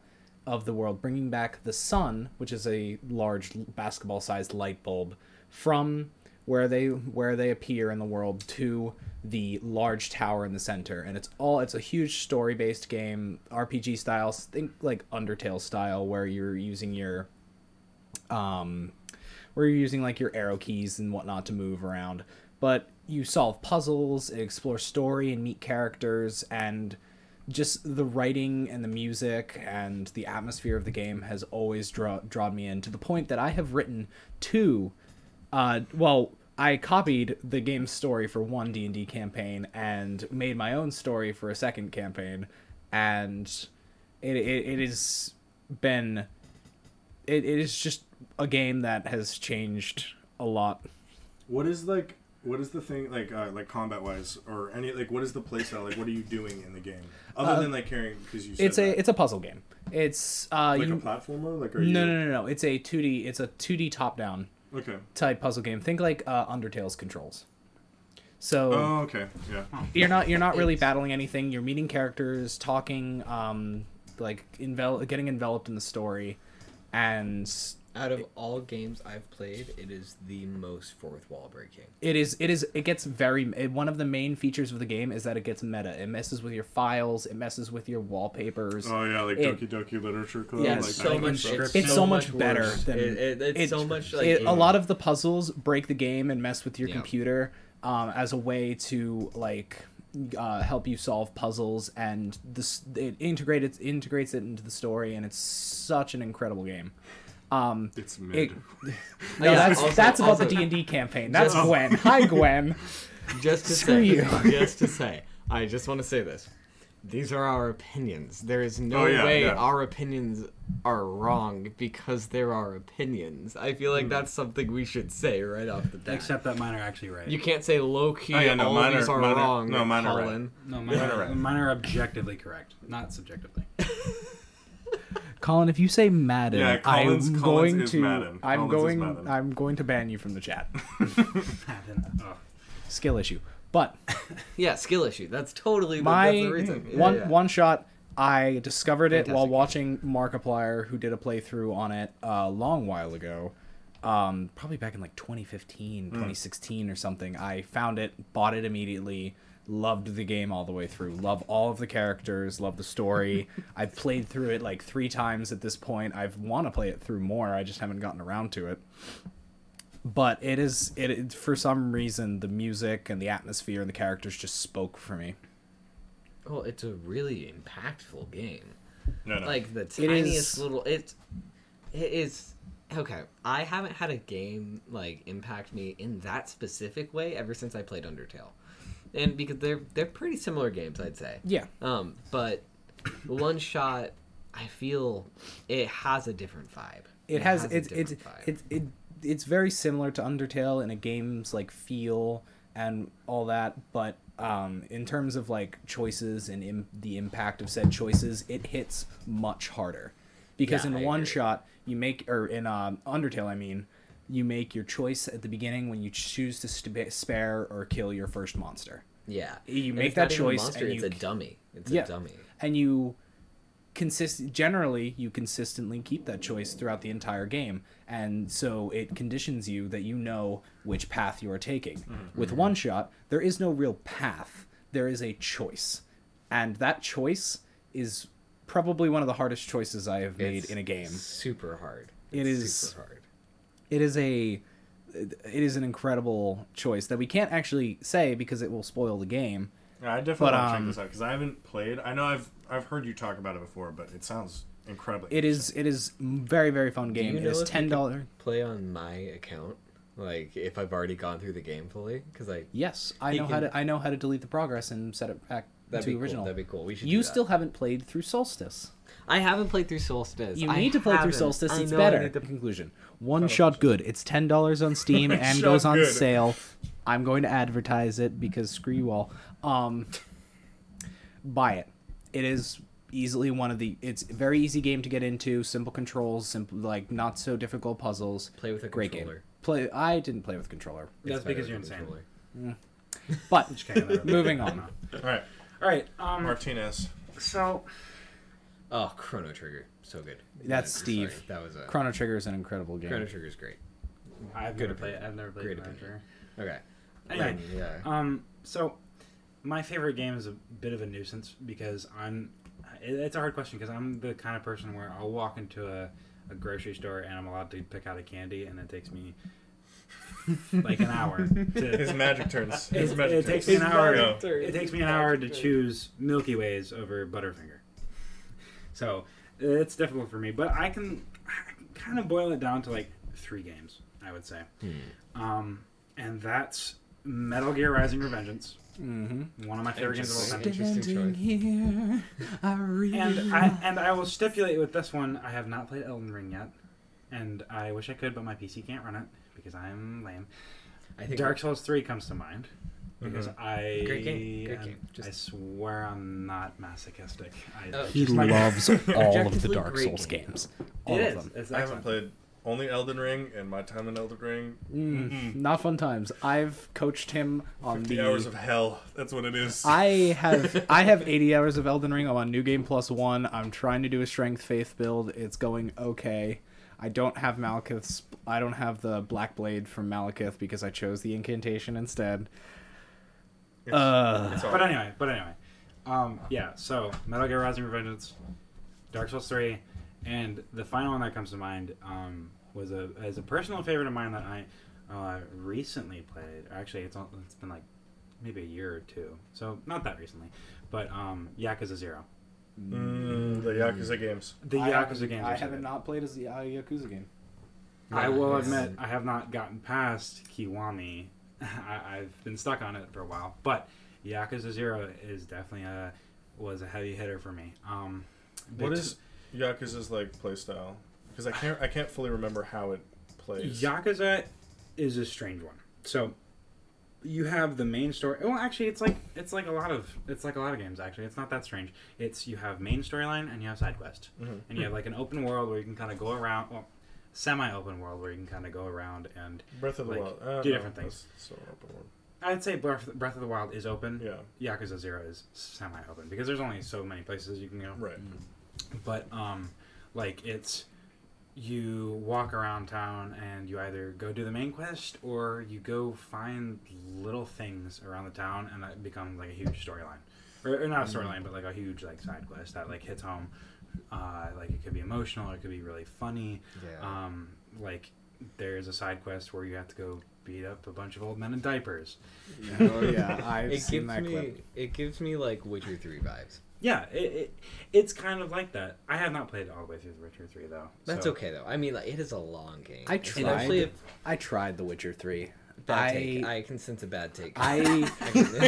of the world, bringing back the sun, which is a large basketball-sized light bulb, from where they where they appear in the world to the large tower in the center and it's all it's a huge story based game rpg style think like undertale style where you're using your um, where you're using like your arrow keys and whatnot to move around. But you solve puzzles, explore story, and meet characters, and just the writing and the music and the atmosphere of the game has always draw drawn me in to the point that I have written two. Uh, well, I copied the game's story for one D and D campaign and made my own story for a second campaign, and it it, it has been it, it is just a game that has changed a lot. What is like? What is the thing like? Uh, like combat wise, or any like? What is the playstyle? Like, what are you doing in the game other Uh, than like carrying? Because you said It's a that. it's a puzzle game. It's uh like you, a platformer. Like, are no, you? no no no it's a 2D it's a 2D top down Okay. type puzzle game. Think like uh, Undertale's controls. So Oh, okay. Yeah. you're not you're not really It's- battling anything. You're meeting characters, talking, um, like envel- getting enveloped in the story, and Out of all games I've played, it is the most fourth wall breaking. it is it is it gets very it, one of the main features of the game is that it gets meta. It messes with your files. It messes with your wallpapers. Oh yeah, like It- Doki Doki Literature Club. Yeah, like so much. stuff. It's, It's so, so much, much better worse. than- it, it, it's it- so much like it, a lot of the puzzles break the game and mess with your Yeah. computer um, as a way to like uh, help you solve puzzles and this it integrates integrates it into the story and it's such an incredible game um It's it, no, yeah, that's also- that's about also- the d&d campaign that's Just- gwen hi gwen just to Screw say, you. just to say, I just want to say this. These are our opinions. There is no Oh, yeah, way yeah. our opinions are wrong because there are our opinions. I feel like that's something we should say right off the bat. Except that mine are actually right. you can't say low key. Oh, yeah, no, all mine these are- are mine are- wrong. no, mine are right. No, mine Mine are are, right. mine are objectively correct, not subjectively. Colin if you say madden Yeah, Colin's- i'm Colin's going to Madden. i'm Colin's going Madden. i'm going to ban you from the chat oh. skill issue but Yeah, skill issue. That's totally my that's the reason. Yeah, one yeah. one shot i discovered it while Fantastic. watching markiplier who did a playthrough on it a long while ago um, probably back in like 2015 Hmm. 2016 or something i found it bought it immediately loved the game all the way through love all of the characters love the story i've played through it like three times at this point i've want to play it through more i just haven't gotten around to it but it is it, it for some reason the music and the atmosphere and the characters just spoke for me. Well, it's a really impactful game. No, no. Like the tiniest is- little it's it is okay. I haven't had a game like impact me in that specific way ever since I played Undertale. And because they're they're pretty similar games, I'd say. Yeah, Um, but one shot I feel it has a different vibe. it has a it's it's it's it, it's very similar to Undertale in a game's like feel and all that, but um, in terms of like choices and Im- the impact of said choices, it hits much harder because Yeah, in I one agree. shot you make or in um, Undertale, I mean. You make your choice at the beginning when you choose to sp- spare or kill your first monster. yeah. you make that choice monster, and it's a dummy. It's Yeah. a dummy. and you consist generally you consistently keep that choice throughout the entire game and so it conditions you that you know which path you are taking mm-hmm. with mm-hmm. one shot there is no real path there is a choice and that choice is probably one of the hardest choices i have made It's in a game Super hard. It It's super hard. It is a it is an incredible choice that we can't actually say because it will spoil the game Yeah, I definitely But, want to check um, this out because I haven't played. I know I've I've heard you talk about it before, but it sounds incredibly. it is it is very very fun game you it know is if ten dollar. Play on my account, like if I've already gone through the game fully, because I Yes, I You know how to. I know how to delete the progress and set it back that'd to be original. cool. That'd be cool. We should. you do that. still haven't played through Solstice. I haven't played through Solstice. You I need to play through haven't. Solstice. I It's know I better. need to- Conclusion: One shot good. It's ten dollars on Steam and goes on good. sale. I'm going to advertise it because screw you all. Um, buy it. It is easily one of the. It's a very easy game to get into. Simple controls, simple like not so difficult puzzles. Play with a Great game. controller. Play. I didn't play with controller, It's That's because you're with a insane. controller. but Just kidding, moving on. All right, All right. Um. Martinez. So Oh, Chrono Trigger, so good. That's Yeah, Steve. sorry, That was a Chrono Trigger is an incredible game. Chrono Trigger is great. I've Good never played. opinion. I've never played Great Chrono. Trigger. Okay. Anyway, Um, yeah. Um, so my favorite game is a bit of a nuisance because I'm. It's a hard question because I'm the kind of person where I'll walk into a, a grocery store and I'm allowed to pick out a candy and it takes me like an hour to. His magic turns. His It, magic it turns. takes me an hour. magic It takes me an hour to choose Milky Ways over Butterfinger. So it's difficult for me, but I can kind of boil it down to like three games. I would say, um, and that's Metal Gear Rising: Revengeance, Mm-hmm. one of my favorite games of all time. Interesting choice. here, I really And I and I will stipulate with this one, I have not played Elden Ring yet, and I wish I could, but my PC can't run it because I'm lame. I think Dark Souls Three comes to mind because Mhm. I Great game, great am- game. I swear I'm not masochistic. I, Oh, He like- loves all of the Dark Souls game. games. All it of is. them. It's I haven't played only Elden Ring, and my time in Elden Ring, Mm, not fun times. I've coached him on 50 the. hours of hell. That's what it is. I have I have 80 hours of Elden Ring. I'm on New Game Plus One. I'm trying to do a Strength Faith build. It's going okay. I don't have Maliketh's. I don't have the Black Blade from Malekith because I chose the incantation instead. It's- Uh, it's But anyway, but anyway, um, yeah. So Metal Gear Rising: Revengeance, Dark Souls Three, and the final one that comes to mind um, was a as a personal favorite of mine that I uh, recently played. Actually, it's all, it's been like maybe a year or two, so not that recently. But um, Yakuza Zero, Mm, the Yakuza games. the I Yakuza haven't- games. I haven't not played as the uh, Yakuza game. I will Nice. admit I have not gotten past Kiwami. I, I've been stuck on it for a while, but Yakuza Zero is definitely a was a heavy hitter for me. Um, What big- Yakuza's like playstyle? Because I can't I can't fully remember how it plays. Yakuza is a strange one. So you have the main story. Well, actually, it's like it's like a lot of it's like a lot of games. Actually, it's not that strange. It's you have main storyline and you have side quest, Mhm. and you have like an open world where you can kind of go around. Well, semi-open world where you can kind of go around and Breath of the like, Wild. Uh, do no, different things. that's open world. I'd say Breath, Breath of the Wild is open. Yeah. Yakuza Zero is semi-open because there's only so many places you can go. Right. But um, like it's you walk around town and you either go do the main quest or you go find little things around the town and that becomes like a huge storyline, or, or not a storyline, but like a huge like side quest that like hits home. Uh, like it could be emotional, or it could be really funny. Yeah. Um, like there's a side quest where you have to go beat up a bunch of old men in diapers. oh yeah, I've it seen gives that me clip. it gives me like Witcher three vibes. Yeah, it, it it's kind of like that. I have not played all the way through The Witcher Three though. That's so- okay though. I mean, like, it is a long game. I Especially tried. if I tried The Witcher three. bad I take. I can sense a bad take. I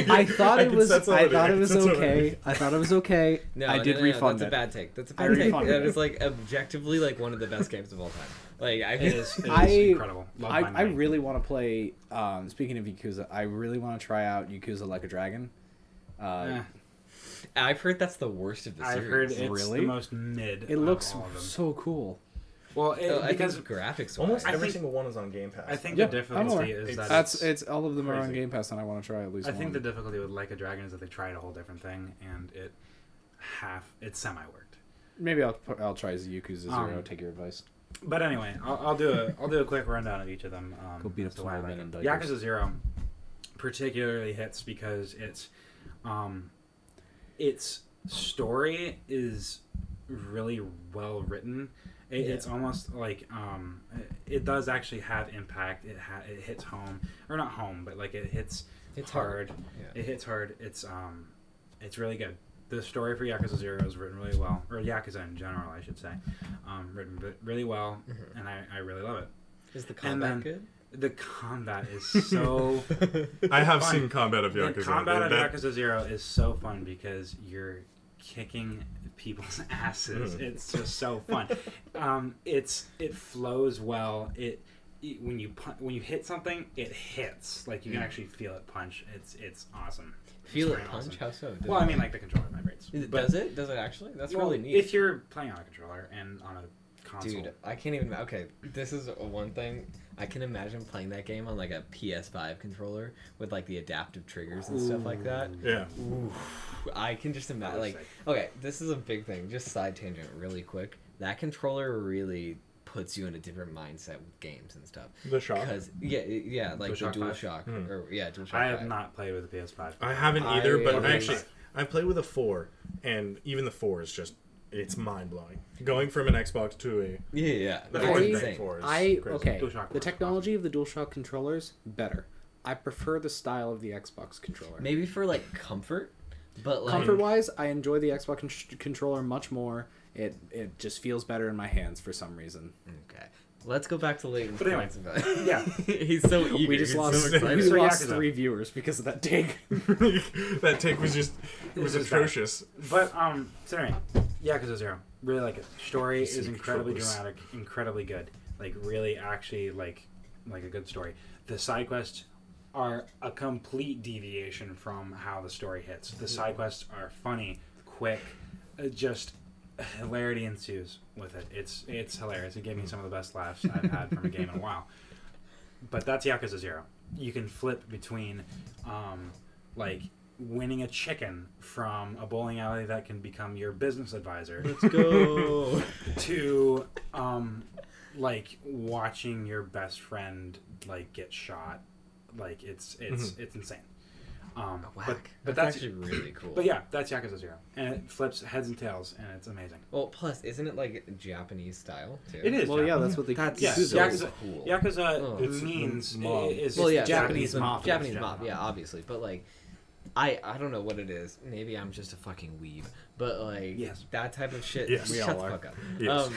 I thought it was I already. thought I it was okay. I thought it was okay. No, I did no, no, refund That's it. a bad take. That's a bad take. refunded That it. is like objectively like one of the best games of all time. Like I It is, it is I- incredible. Love I, I really want to play. Um, speaking of Yakuza, I really want to try out Yakuza Like a Dragon. Uh, Eh, I've heard that's the worst of the series. I've series. heard it's Really? the most mid. It of looks all of them. so cool. well it, Oh, I because think graphics Almost every think- single one is on Game Pass. I think Yeah, the I'm aware. difficulty is It's- that That's it's, it's all of them are on. Game Pass, and I want to try at least I think the difficulty with Like a Dragon is that they tried a whole different thing and it half it semi worked. Maybe I'll put- I'll try Yakuza Zero. Um, take your advice. But anyway, I'll, I'll do a I'll do a quick rundown of each of them. Um, Go beat up to why I some like men it. in. Yakuza Zero particularly hits because it's um, its story is really well written. It, It's almost like um, it, does actually have impact. It ha- it hits home or not home, but like it hits It's hard. hard. Yeah. It hits hard. It's um, it's really good. The story for Yakuza Zero is written really well, or Yakuza in general, I should say, um, written really well, Mhm. and I, I really love it. Is the combat then- good? The combat is so. I have Fun. seen combat of Yakuza. the Yakuza. combat of That- Yakuza Zero is so fun because you're kicking people's asses. Mhm. It's just so fun. um, it's it flows well. It, it- when you pu- when you hit something, it hits. Like you can Mm. actually feel it punch. It's it's awesome. Feel it punch? awesome. How so? Does Well, it- I mean, like the controller vibrates. It- does it? Does it actually? That's well, really neat. If you're playing on a controller and on a console, Dude, I can't even. Okay, this is one thing. I can imagine playing that game on like a PS5 controller with like the adaptive triggers and stuff like that. Yeah. I can just imagine. Like, sick. okay, this is a big thing. Just side tangent, really quick. That controller really puts you in a different mindset with games and stuff. The shop. Because yeah, yeah, like DualShock the 5? DualShock Hmm. or yeah, DualShock. I have 5. not played with the PS5. I haven't either, but I- I actually I played with a four, and even the four is just it's mind blowing. Going from an Xbox to a Yeah, yeah. the It's four is insane. great four is I crazy. okay. DualShock The technology of the DualShock controllers better. I prefer the style of the Xbox controller. Maybe for like comfort, but like Comfort wise, I enjoy the Xbox con- controller much more. It it just feels better in my hands for some reason. Okay. Let's go back to Leighton's But anyway, points about yeah. he's so eager. we just lost so we So lost three viewers because of that take. that take was just it was This is bad. atrocious. But um, so anyway, Yakuza Zero, really like it. Story Just is incredibly controllers. dramatic, incredibly good. Like really, actually, like like a good story. The side quests are a complete deviation from how the story hits. The side quests are funny, quick, uh, just hilarity ensues with it. It's it's hilarious. It gave me some of the best laughs I've had from a game in a while. But that's Yakuza Zero. You can flip between, um, like winning a chicken from a bowling alley that can become your business advisor Let's go. to um, like watching your best friend like get shot. Like it's it's it's insane. Um, Whack. but but that's, that's, actually really cool. but yeah, that's Yakuza Zero, and it flips heads and tails, and it's amazing. Well, plus, isn't it like Japanese style too? It is. well, yeah, that's what they. That's Yeah, so Yakuza- cool. Yakuza Oh. It's means mob. is well, yeah, Japanese Japanese mob. Japanese Yeah. mob, yeah, obviously. But like, I I don't know what it is. Maybe I'm just a fucking weeb. But like, Yes. that type of shit. Yes. We shut all the are. fuck up. Yes. Um,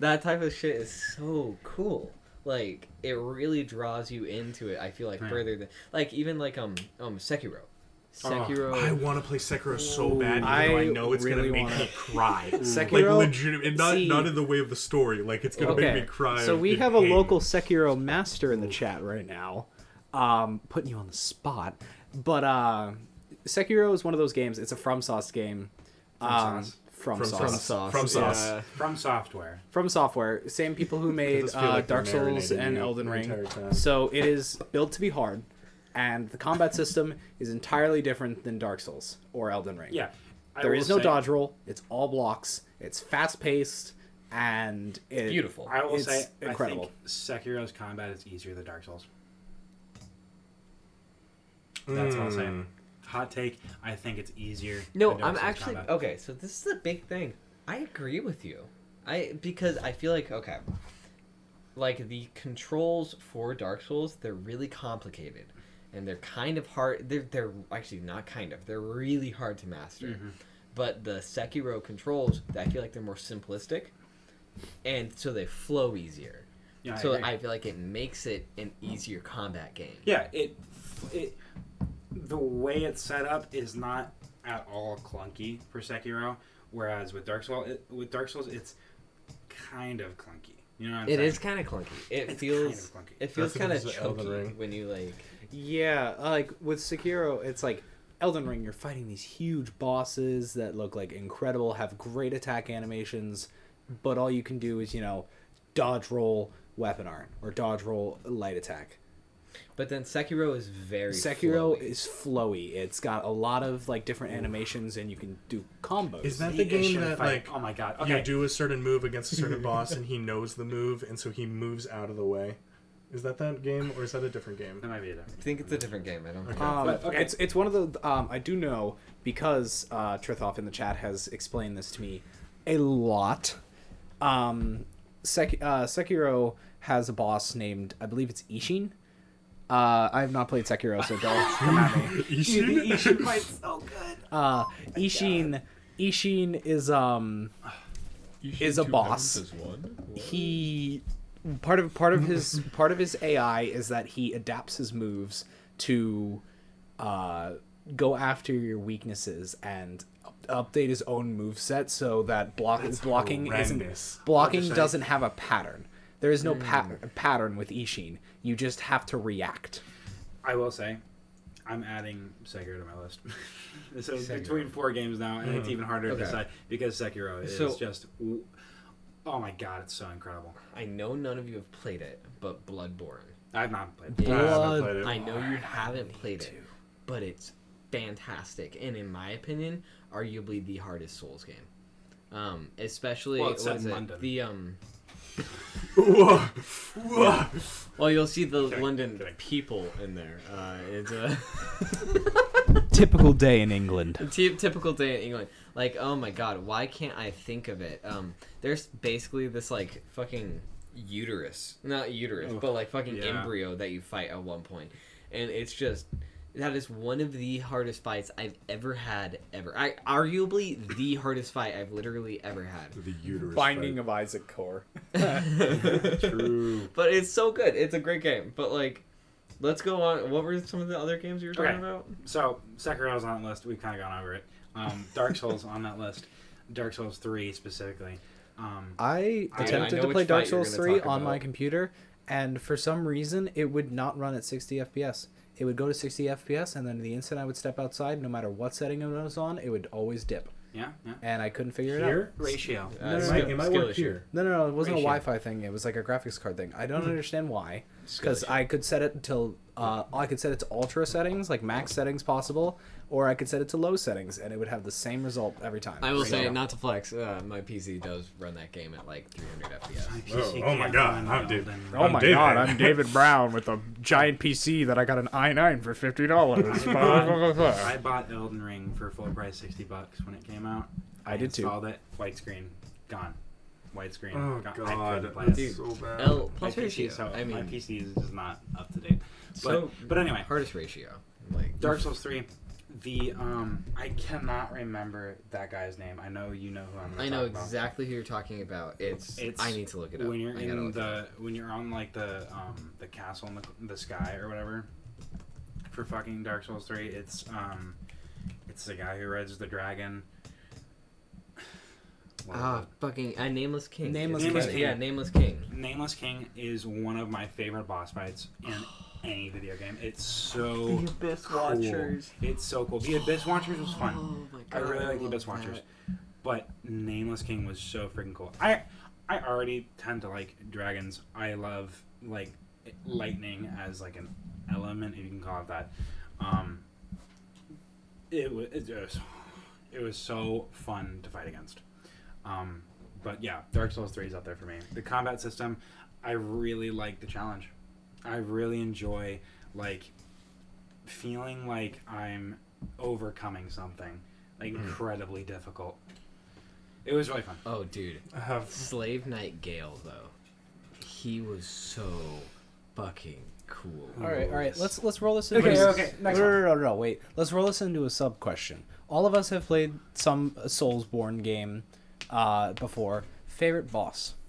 that type of shit is so cool. Like, it really draws you into it. I feel like Yeah. further than like even like um um Sekiro. Oh, Sekiro. I want to play Sekiro so bad, even though I I know it's really gonna make wanna- me cry. like Sekiro. legitimate, not see- not in the way of the story. Like it's gonna Okay, make me cry. so we in have a pain. local Sekiro master in the chat right now, um, putting you on the spot. But uh, Sekiro is one of those games. It's a FromSoft game. From Um, Sauce. From, From Sauce. Sauce. Sauce. From Sauce. Yeah. from software. From Software, same people who made uh, like Dark Souls and you Elden Ring. So it is built to be hard, and the combat system is entirely different than Dark Souls or Elden Ring. Yeah, I there will is no say- dodge roll. It's all blocks. It's fast paced, and it, Beautiful. I will It's say, incredible. I think Sekiro's combat is easier than Dark Souls. That's all I'll say. Hot take. I think it's easier. No, I'm actually combat. okay. So this is a big thing. I agree with you. I because I feel like okay. like the controls for Dark Souls, they're really complicated, and they're kind of hard. They're they're actually not kind of. They're really hard to master. Mm-hmm. But the Sekiro controls, I feel like they're more simplistic, and so they flow easier. Yeah, so agree. I, feel like it makes it an easier combat game. Yeah, it, it the way it's set up is not at all clunky for Sekiro. Whereas with Dark Souls, it, with Dark Souls, it's kind of clunky. You know what I'm It saying? is kind of clunky. It It's feels kind of clunky. it feels kind of because of Elden chunky when you like. Yeah, like with Sekiro, it's like Elden Ring. You're fighting these huge bosses that look like incredible, have great attack animations, but all you can do is you know dodge roll weapon art or dodge roll light attack. But then Sekiro is very Sekiro flowy. is flowy. It's got a lot of like different animations, and you can do combos. Is that The the game that fight- like oh my god, okay. you do a certain move against a certain boss and he knows the move and so he moves out of the way? Is that that game or is that a different game? that might be a different. I think it's a different game. I don't. think Um, But, okay. It's it's one of the um, I do know because uh, Trithoff in the chat has explained this to me a lot. Um, Sek- uh, Sekiro has a boss named I believe it's Ishin. Uh, I have not played Sekiro, so don't come at me. Ishin? Ishin fight's so good. Uh, Ishin Ishin is um is a boss. he part of part of his part of his AI is that he adapts his moves to uh, go after your weaknesses and update his own move set so that block That's blocking horrendous. isn't blocking doesn't have a pattern. There is no pa- pattern with Ishin. You just have to react. I will say, I'm adding Sekiro to my list. so it's Sekiro. between four games now, and it's even harder Okay. to decide because Sekiro is So- just. Oh my god, it's so incredible. I know none of you have played it, but Bloodborne. I've not played. It- I played it. I know you haven't played it, but it's fantastic, and in my opinion, arguably the hardest Souls game. Um, especially Well, it's set in it? London. The um. Whoa. Whoa. Well, you'll see the Kidding, London kidding. people in there. Uh, it's a Typical day in England. Ty- typical day in England. Like, oh my god, why can't I think of it? Um, there's basically this like fucking uterus, not uterus, Ugh, but like fucking yeah. embryo that you fight at one point, and it's just that is one of the hardest fights I've ever had ever. I arguably the hardest fight I've literally ever had. The uterus. Binding of Isaac Core. True. But it's so good. It's a great game. But like, let's go on. What were some of the other games you were talking Okay. about? So Sekiro's on that list. We've kind of gone over it. Um, Dark Souls on that list. Dark Souls three specifically. Um, I I- I attempted to play Dark Souls 3 talk on my computer, and for some reason, it would not run at 60 FPS. It would go to 60 FPS, and then the instant I would step outside, no matter what setting it was on, it would always dip. yeah, yeah. And I couldn't figure it out. Here? Ratio. Uh, No, no, It no, might, skill- it might work issue. here. No, no, no, it wasn't Ratio. a Wi Fi thing. It was like a graphics card thing. I don't understand why. Because. I could set it until uh, I could set it to ultra settings, like max settings possible, or I could set it to low settings, and it would have the same result every time. I will So- say, not to flex, uh, my PC does run that game at like 300 FPS. Oh, oh my God, I'm Dave- Elden Ring. Oh my David. god, I'm David Brown with a giant PC that I got an i9 for fifty dollars. I bought Elden Ring for full price, sixty bucks when it came out. I did too. Installed it, white screen, gone. White screen. Oh gone. I god, couldn't play it. that's so bad. L My plus PC, ratio. so I my PC is just not up to date. But So- but anyway, hardest ratio. Like Dark Souls three. The um, I cannot remember that guy's name. I know you know who I'm. Talking about. I talking know about. exactly who you're talking about. It's, It's I need to look it up. when you're I in look it up. the when you're on like the um the castle in the, the sky or whatever for fucking Dark Souls three. It's um, it's the guy who rides the dragon. What is Ah, it? fucking a nameless king. Nameless Nameless King. King. Yeah, nameless king. Nameless King is one of my favorite boss fights in any video game. It's so The Abyss cool. Watchers. It's so cool. The Abyss Watchers was fun. Oh my God, I really like the Abyss Watchers, but Nameless King was so freaking cool. I I already tend to like dragons. I love like lightning as like an element, if you can call it that. Um, it was it was, it was so fun to fight against. Um, but yeah, Dark Souls Three is up there for me. The combat system, I really like the challenge. I really enjoy like feeling like I'm overcoming something like incredibly difficult. It was really fun. Oh, dude. I have Slave Knight Gael though. he was so fucking cool. All right, all right. Let's let's roll this into. Okay, a- okay, next no, one. no, no, no, no, Wait. Let's roll this into a sub question. All of us have played some Soulsborne game uh, before. Favorite boss Name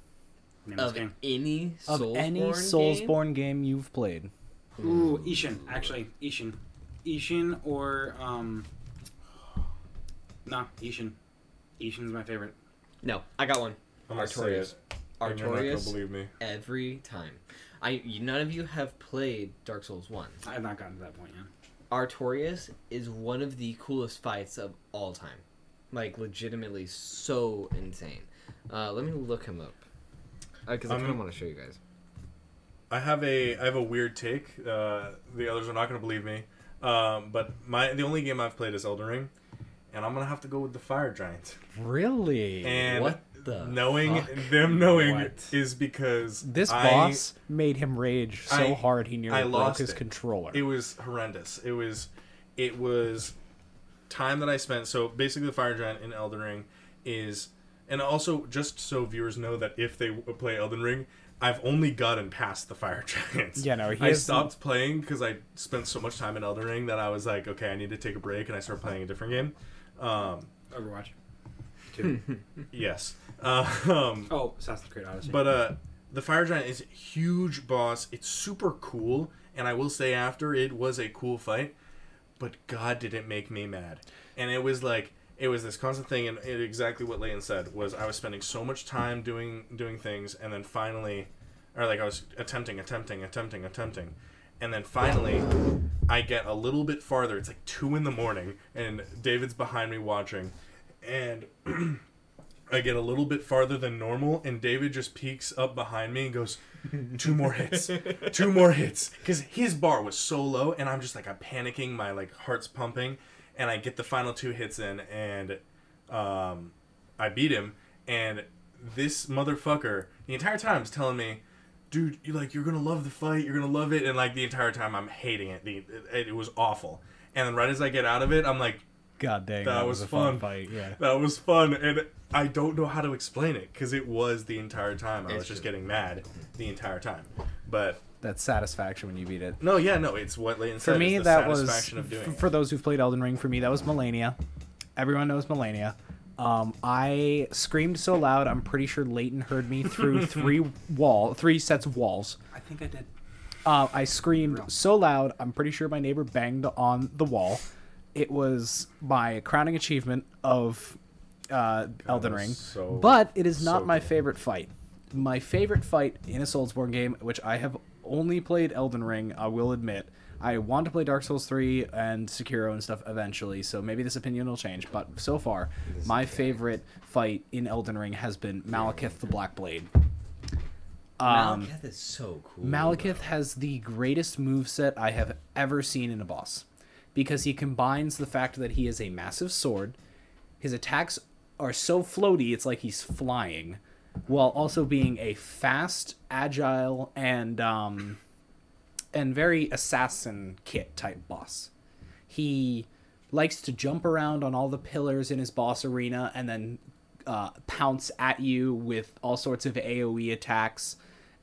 of Of game. any of Soulsborne any game? Soulsborne game? you've played? Ooh, Ishin. Actually, Ishin. Ishin or um. Nah, Ishin. Ishin's my favorite. No, I got one. I'm Artorias. it, and you're not gonna Artorias. believe me. Every time. I none of you have played Dark Souls one. I have not gotten to that point yet. Artorias is one of the coolest fights of all time. Like legitimately so insane. Uh, let me look him up. Because I Um, kind of want to show you guys. I have a I have a weird take. Uh, the others are not going to believe me. Um, but my the only game I've played is Elden Ring, and I'm gonna have to go with the Fire Giant. Really? And What the knowing fuck? them knowing What? is because this I- boss made him rage so I- hard he nearly I broke his it. controller. It was horrendous. It was, it was time that I spent. So basically, the Fire Giant in Elden Ring is, and also just so viewers know that if they play Elden Ring, I've only gotten past the Fire Giants. Yeah, no, he I has- stopped playing because I spent so much time in Elden Ring that I was like, okay, I need to take a break, and I started playing a different game. Um, Overwatch. Two. yes. Uh, um, oh, Assassin's Creed Odyssey. But uh, the fire giant is a huge boss. It's super cool, and I will say after it was a cool fight. But God, did it make me mad? And it was like it was this constant thing, and it, exactly what Leighton said was I was spending so much time doing doing things, and then finally, or like I was attempting, attempting, attempting, attempting, and then finally, I get a little bit farther. It's like two in the morning, and David's behind me watching, and I get a little bit farther than normal, and David just peeks up behind me and goes, two more hits, two more hits, because his bar was so low, and I'm just like I'm panicking, my like heart's pumping, and I get the final two hits in, and um, I beat him, and this motherfucker the entire time is telling me, dude, you like you're gonna love the fight, you're gonna love it, and like the entire time I'm hating it. The it, it was awful, and then right as I get out of it, I'm like. God dang, That that, was was, a fun, fun. fight. Yeah. That was fun, and I don't know how to explain it because it was the entire time. I It's was just getting mad the entire time. But That satisfaction when you beat it. no, yeah, no, it's what Leighton said. For me, is the that was satisfaction of doing f- for those who've played Elden Ring. For me, that was Malenia. Everyone knows Malenia. Um, I screamed so loud. I'm pretty sure Leighton heard me through three wall, three sets of walls. I think I did. Uh, I screamed so loud. I'm pretty sure my neighbor banged on the wall. It was my crowning achievement of uh, Elden Ring, so- but it is not so my cool. favorite fight. My favorite fight in a Soulsborne game, which I have only played Elden Ring, I will admit. I want to play Dark Souls 3 and Sekiro and stuff eventually, so maybe this opinion will change. But so far, my favorite fight in Elden Ring has been Maliketh the Black Blade. Um, Maliketh is so cool. Maliketh has the greatest moveset I have ever seen in a boss because he combines the fact that he is a massive sword, his attacks are so floaty, it's like he's flying, while also being a fast, agile, and um, and very assassin kit type boss. He likes to jump around on all the pillars in his boss arena and then uh, pounce at you with all sorts of AoE attacks.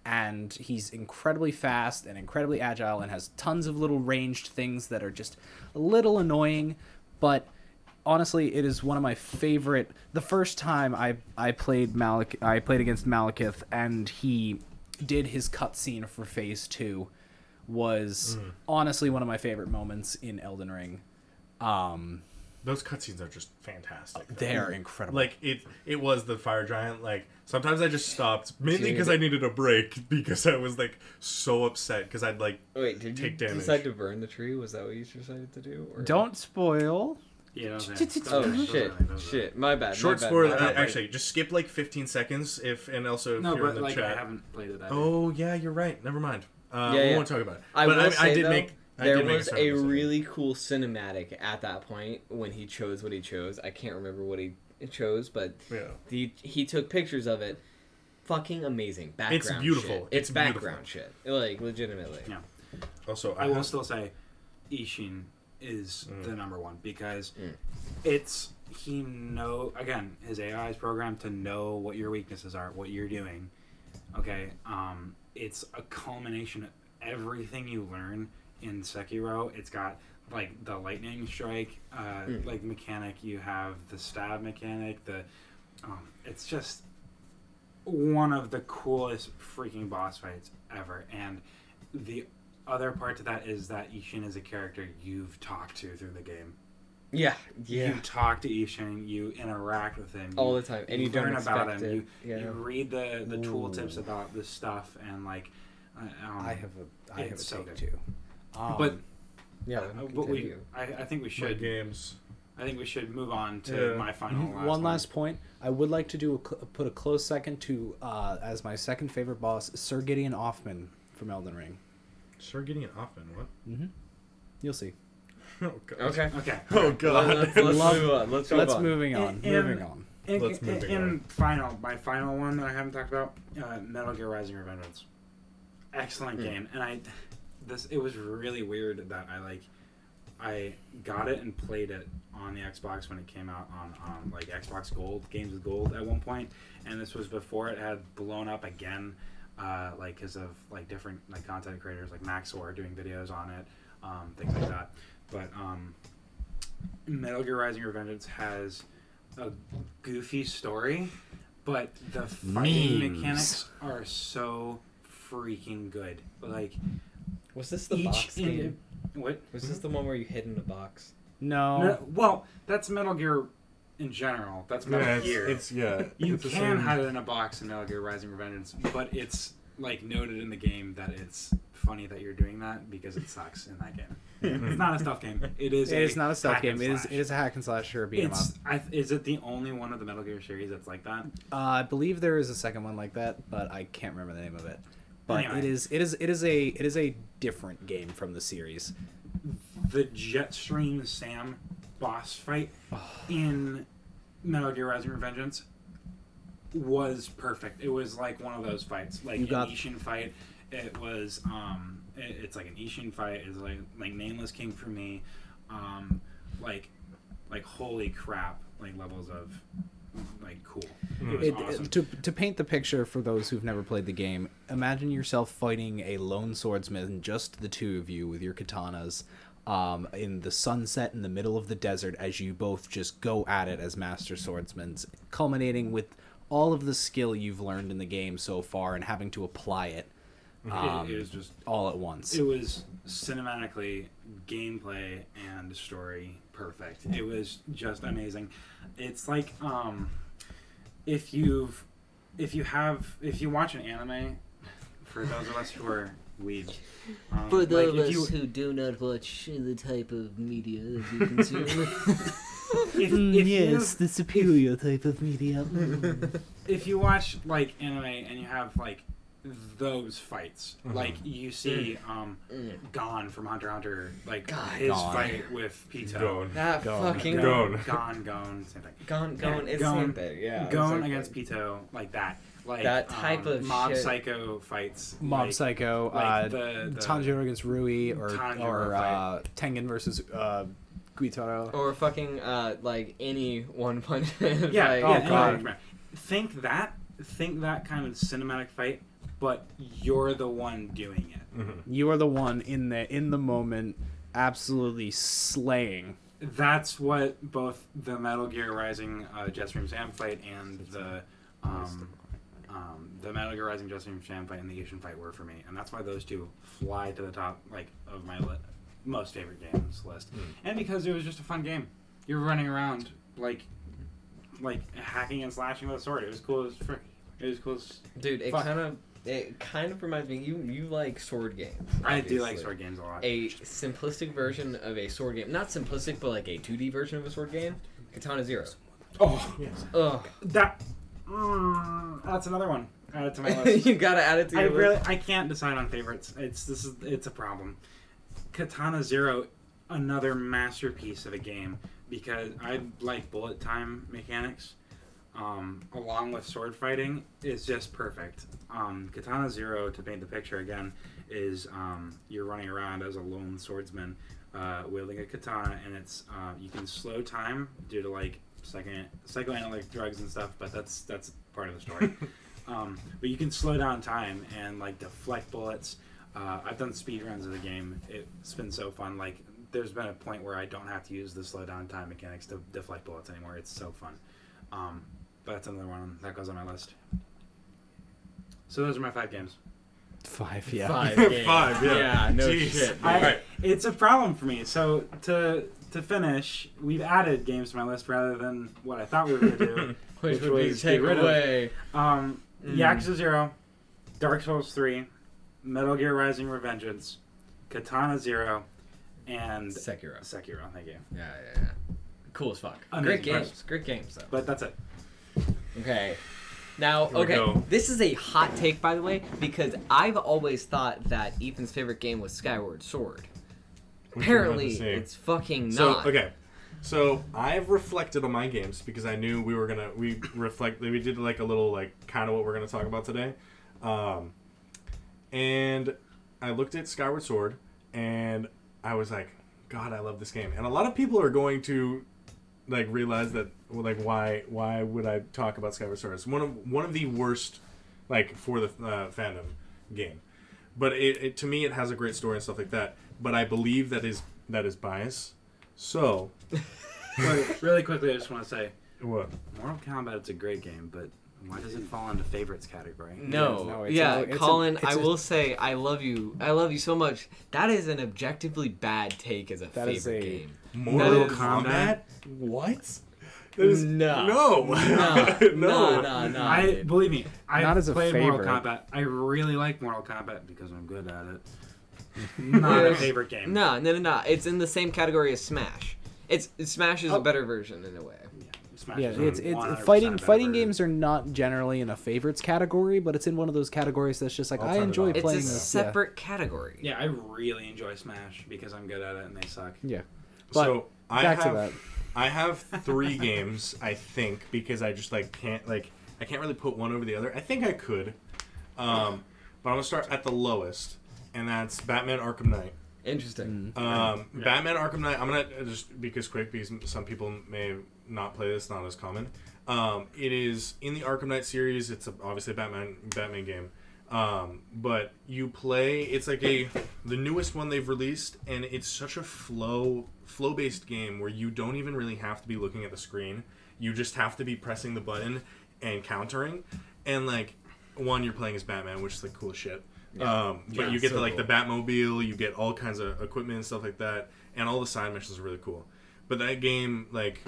And he's incredibly fast and incredibly agile and has tons of little ranged things that are just a little annoying. But honestly, it is one of my favorite. The first time I I played Malek, I played against Maliketh, and he did his cutscene for Phase Two was honestly one of my favorite moments in Elden Ring. Um, Those cutscenes are just fantastic. they're incredible. Like it, it was the fire giant. Like sometimes I just stopped mainly because I needed a break because I was like so upset because I'd like Wait, did you damage. decide to burn the tree? Was that what you decided to do? Or... don't spoil. Yeah, no, no, Oh no, no, shit! Shit! My bad. short my bad, spoiler. uh, actually, just skip like 15 seconds if and also if No, you're in but the like chat. I haven't played it that. Oh yeah, you're right. Never mind. Uh, Yeah, we yeah. won't talk about it. I but will I, say I did though, make. I there did was certain a mistake. really cool cinematic at that point when he chose what he chose. I can't remember what he chose, but Yeah. the he took pictures of it. Fucking amazing background. beautiful. Shit. It's beautiful. It's, background shit. Like legitimately. Yeah. Also, I I will have, still say, Ishin is Mm. the number one because Mm. it's he know again his AI is programmed to know what your weaknesses are, what you're doing. Okay, um, it's a culmination of everything you learn in Sekiro. It's got like the lightning strike, uh, Mm. like mechanic. You have the stab mechanic. The um, it's just one of the coolest freaking boss fights ever. And the other part to that is that Ishin is a character you've talked to through the game. Yeah, yeah. You talk to Ishin, you interact with him, all the time, and you you don't learn about him. it. You, yeah. you read the the tooltips about this stuff, and like, um, I have a I have a it's so take good. too. Um, But- yeah, uh, but we. I, I think we My should, games. I think we should move on to Yeah. my final. Mhm. Last one last point. I would like to do a, cl- put a close second to uh, as my second favorite boss, Sir Gideon Ofnir from Elden Ring. Sir Gideon Hoffman. What? Mm-hmm. You'll see. Oh god. Okay. Okay. Oh Let, god. us let's Love- move on. Let's move Let's on. moving on. And- moving on. In, Let's in, move it in on. final, my final one that I haven't talked about, uh, Metal Gear Rising: Revengeance. Excellent Hmm. game, and I, this it was really weird that I like, I got it and played it on the Xbox when it came out on, on like Xbox Gold, Games with Gold at one point, and this was before it had blown up again, uh, like because of like different like content creators like Max Maxor doing videos on it, um, things like that. But um, Metal Gear Rising: Revengeance has a goofy story, but the fighting Memes. mechanics are so freaking good. Like Was this the each box indi- game? what? Was this the one where you hid in a box? No. No, well, that's Metal Gear in general. That's Metal Yeah, it's, Gear. it's yeah. you it's the can same- hide it in a box in Metal Gear Rising: Revengeance, but it's like noted in the game that it's funny that you're doing that because it sucks in that game. it's not a stealth game. It is. It is not a stealth game. It is. It is a hack and slash or a beat 'em up. It's. I, is it the only one of the Metal Gear series that's like that? Uh, I believe there is a second one like that, but I can't remember the name of it. But Anyway. it is it is it is a it is a different game from the series. the Jetstream Sam boss fight in Metal Gear Rising Revengeance was perfect. It was like one of those fights, like You an got- Isshin fight. It was um, it- it's like an Isshin fight. It's like like Nameless King for me, um, like like holy crap, like levels of like cool. It was It, awesome. to, to paint the picture for those who've never played the game, imagine yourself fighting a lone swordsman, just the two of you with your katanas, um, in the sunset in the middle of the desert as you both just go at it as master swordsmen, culminating with all of the skill you've learned in the game so far and having to apply it um, it, it was just all at once. It was cinematically, gameplay, and story perfect. It was just amazing. It's like um, if you've if you have if you watch an anime, for those of us who are weebs, um, For those if of you, us who do not watch the type of media that you consume. if, if you the superior type of media. if you watch like anime and you have like those fights, like you see um, Gon from Hunter Hunter, like God. his Gon. fight with Pitou. Gone. That Gone. fucking Gone. Gone, gone, same thing. gone, gone. Yeah, It's gone. same thing. Yeah, going exactly. against Pitou like that, like That type um, of mob shit. psycho fights, Mob like, Psycho, like uh, the- the- Tanjiro against Rui, or Tanjiro or uh, Tengen versus uh, Gyutaro. Or fucking uh, like any one punch. Yeah, fight. yeah. Oh, anyway, God. come. Think that, think that kind of cinematic fight, but you're the one doing it. You are the one in the in the moment, absolutely slaying. That's what both the Metal Gear Rising uh, Jetstream Sam fight and the um, um, the Metal Gear Rising Jetstream Sam fight and the Isshin fight were for me, and that's why those two fly to the top like of my li- most favorite games list, and because it was just a fun game. You're running around like like hacking and slashing with a sword. It was cool as frick. It was cool as Dude, it kind of it kind of reminds me. You you like sword games. I do like sword games a lot. A simplistic version of a sword game, not simplistic, but like a 2D version of a sword game. Katana Zero. Oh, yes. Ugh. that mm, that's another one. Add it to my list. you gotta add it to I your really list. I can't decide on favorites. It's this is it's a problem. Katana Zero, another masterpiece of a game because I like bullet time mechanics, um, along with sword fighting is just perfect. Um, Katana Zero, to paint the picture again, is um, you're running around as a lone swordsman uh, wielding a katana, and it's uh, you can slow time due to like second psychoanalytic drugs and stuff, but that's that's part of the story. Um, but you can slow down time and like deflect bullets. Uh, I've done speed runs of the game. It's been so fun. Like there's been a point where I don't have to use the slow down time mechanics to deflect bullets anymore. It's so fun. Um, but that's another one that goes on my list. So those are my five games. Five, yeah. Five. games. Five, yeah. Yeah. No Jeez. shit. I, Right. It's a problem for me. So to to finish, we've added games to my list rather than what I thought we were going to do. Which, Which would be was take get rid of- away. Um, Mm. Yakuza Zero, Dark Souls Three, Metal Gear Rising: Revengeance, Katana Zero, and Sekiro. Sekiro. Thank you. Yeah, yeah, yeah. Cool as fuck. Amazing. Great games. Great games, though. But that's it. Okay. Now, okay, this is a hot take, by the way, because I've always thought that Ethan's favorite game was Skyward Sword. Which we're about to Apparently, it's fucking So not. okay, so I've reflected on my games because I knew we were gonna we reflect we did like a little like kind of what we're gonna talk about today, um, and I looked at Skyward Sword and I was like, God, I love this game, and a lot of people are going to like realize that like why why would I talk about Skyward Sword? It's one of one of the worst like for the uh, fandom game, but it, it to me it has a great story and stuff like that. But I believe that is that is bias. So Wait, really quickly, I just want to say, what? Mortal Kombat It's a great game, but why does it fall into favorites category? No, No, it's yeah, a- it's a- Colin, it's I a- will say I love you. I love you so much. That is an objectively bad take as a That is favorite a- game. Mortal is- Kombat? What? That is No. no, No, no, no, no, no. I dude. believe me. I Not as a played Mortal favorite. Kombat. I really like Mortal Kombat because I'm good at it. Not a favorite game. No, no, no, no. It's in the same category as Smash. It's Smash is a Oh. better version in a way. Smash Yeah, is it's a it's 100% fighting fighting version. games are not generally in a favorites category, but it's in one of those categories that's just like I'll it enjoy off. It's playing a this. separate category. Yeah, I really enjoy Smash because I'm good at it and they suck. Yeah. yeah. But so I have to that. I have three games I think because I just like can't like I can't really put one over the other. I think I could, um, but I'm gonna start at the lowest, and that's Batman Arkham Knight. Interesting. Um, Batman Arkham Knight. I'm gonna uh, just because quick because some people may not play this, not as common. Um, it is in the Arkham Knight series. It's a, obviously a Batman Batman game, um, but you play. It's like a the newest one they've released, and it's such a flow flow based game where you don't even really have to be looking at the screen. You just have to be pressing the button and countering, and like one you're playing as Batman, which is like cool as shit. Um, but Yeah, you get so the like cool. the Batmobile, you get all kinds of equipment and stuff like that, and all the side missions are really cool. But that game, like,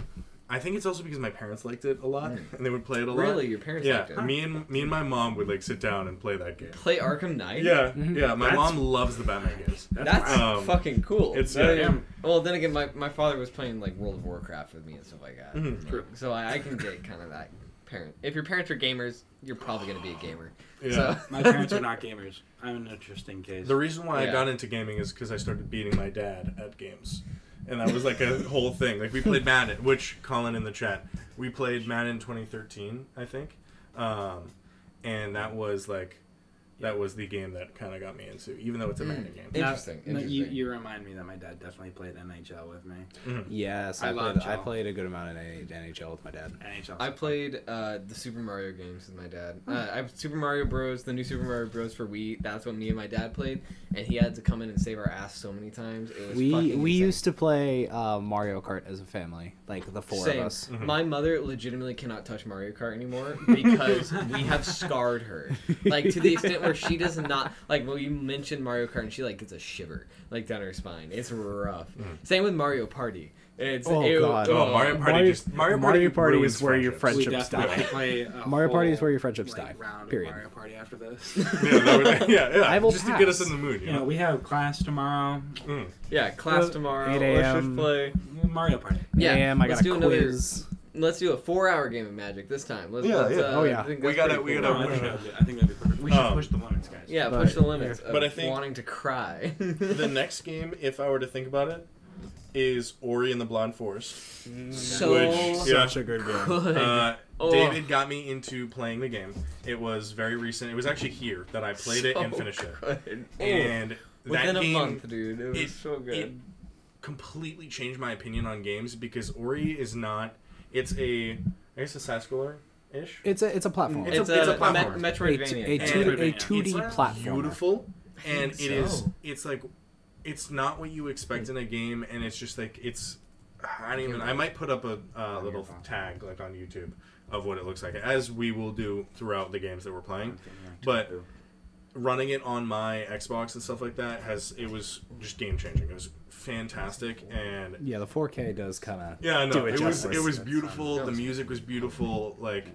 I think it's also because my parents liked it a lot, and they would play it a lot. Really, your parents Yeah, liked it? me and me and my mom would like sit down and play that game. Play Arkham Knight. Yeah, yeah. My That's- mom loves the Batman games. That's Um, fucking cool. it's- That yeah. is- Well, then again, my, my father was playing like World of Warcraft with me and stuff like that. Mhm. Like, So I, I can get kind of that parent. If your parents are gamers, you're probably gonna be a gamer. Yeah. So My parents are not gamers. I'm an interesting case. The reason why I got into gaming is because I started beating my dad at games. And that was like a whole thing. Like we played Madden, which Colin in the chat, we played Madden 2013, I think, um, and that was like, that was the game that kind of got me into, even though it's a Madden game. Now- Interesting, you, you remind me that my dad definitely played NHL with me. Yes, I I, love played. I played a good amount of NHL with my dad. NHL. I played uh, the Super Mario games with my dad. Uh, I have Super Mario Bros. The new Super Mario Bros. for Wii. That's what me and my dad played, and he had to come in and save our ass so many times. It was We fucking we insane. used to play uh, Mario Kart as a family, like the four Same. of us. My mother legitimately cannot touch Mario Kart anymore because we have scarred her. Like to the extent where she does not like when you mention Mario Kart and she like gets a shiver like down her spine. It's rough. Same with Mario Party. It's Oh, it- God. Oh, Mario Party Mario- just Mario Mario Party, Party is where your friendships. we die. Mario Party is where your friendships like, die. Period. Mario Party after this. yeah, that would, yeah, yeah. I will just to get us in the mood. You you know? know, we have class tomorrow. Mm. Yeah, class Well, tomorrow. 8 Let's a.m. play. Mario Party. Yeah, Damn, I got let's a do another. Quiz. Let's do a four-hour game of Magic this time. Let's, Yeah, let's, yeah. Uh, Oh, yeah. I think We gotta- pretty we cool. gotta- No, I, think that'd be, I think that'd be perfect. We should Um, push the limits, guys. Yeah, But- push the limits of But I think- wanting to cry. the next game, if I were to think about it, is Ori and the Blind Forest. so Which- yeah. Such a good game. good. Uh, Oh. David got me into playing the game. It was very recent. It was actually here that I played it and So finished it. good. Oh, And within that a game month, dude, it was it- so good. it completely changed my opinion on games because Ori is not. It's a I guess a side scroller ish. It's a it's a platform. It's It's, a- a, it's a platform. Met- a, Metroidvania. a, two, a Metroidvania. 2D it's platformer. beautiful and it think is it's like it's not what you expect in a game and it's just like it's i don't even i might put up a uh, little tag like on youtube of what it looks like as we will do throughout the games that we're playing But- running it on my xbox and stuff like that has it was just game changing it was fantastic and Yeah, the 4K does kind of yeah, I know. do It, it was justice. it was beautiful. The music was beautiful. Like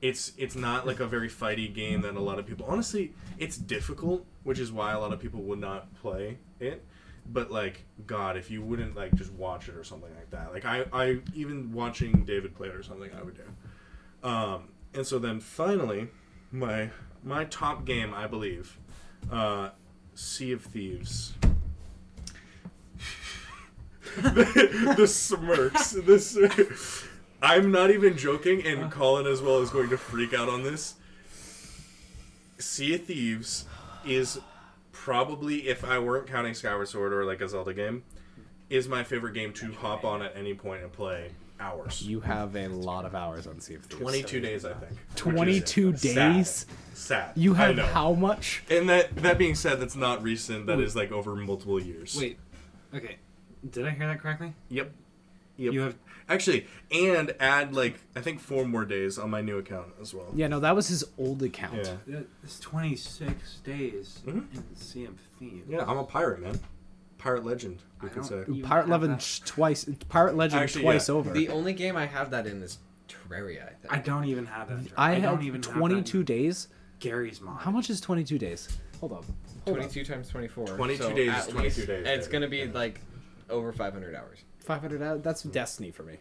it's it's not like a very fighty game that a lot of people honestly it's difficult, which is why a lot of people would not play it. But like God, if you wouldn't like just watch it or something like that. Like I, I even watching David play it or something I would do. Um, and so then finally, my my top game I believe, uh, Sea of Thieves. The, the smirks. This. I'm not even joking, and Colin as well is going to freak out on this. Sea of Thieves is probably, if I weren't counting Skyward Sword or like a Zelda game, is my favorite game to hop on at any point and play hours. You have a lot of hours on Sea of Thieves. 22 days, I think. 22 days? Sad. You I have how much? And that that being said, that's not recent. That is like over multiple years. Wait. Okay. Did I hear that correctly? Yep. Yep. You have Actually, and add like I think four more days on my new account as well. Yeah, no, that was his old account. Yeah. it's 26 days Mhm. in Sea of Thieves. Yeah, I'm a pirate, man. Pirate legend, you I could say. don't- You Pirate have Legend that. twice. Pirate Legend Actually, twice yeah. over. The only game I have that in is Terraria. I think. I don't even have that. I, don't even have that 22 in days. Garry's Mod. How much is 22 days? Hold up. Hold up. 22 times 24. 22 so days at 22 least- days, and It's David. gonna be like over 500 hours. 500 hours? That's Destiny for me.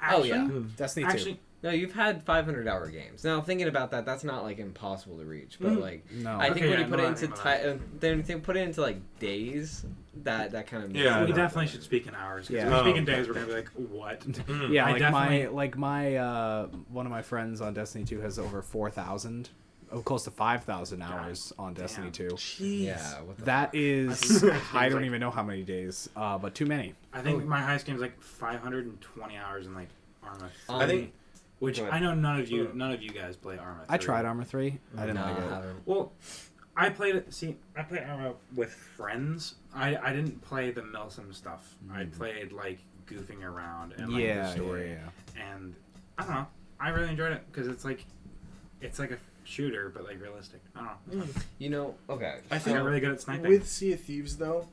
Actually, oh yeah. Destiny 2. Actually, No, you've had 500 hour games. Now thinking about that, that's not like impossible to reach, but Mm. like no. I think Okay, when yeah, you put no, it into remember ti- uh, then if you put it into like days, that that kind of Yeah, we know. definitely should speak in hours. Yeah. If we speak Oh, in okay. days, we're gonna be like, what? Mm. yeah, I like my like my uh one of my friends on Destiny 2 has over 4,000 oh close to 5,000 hours on Destiny damn. 2. Jeez. Yeah, what the That is think- I think I it's don't like- even know how many days, uh but too many. I think my highest game is like 520 hours in like Arma 3. Um, I think- which I know none of you none of you guys play Arma 3. I tried Arma 3. I didn't no, like I it. haven't. Well, I played it. See, I played Arma with friends. I I didn't play the Milsim stuff. I played like goofing around and like Mm. yeah, the story. yeah, yeah. And I don't know. I really enjoyed it because it's like it's like a shooter but like realistic. I don't know. You know, okay. I think I'm really good at sniping. With Sea of Thieves, though,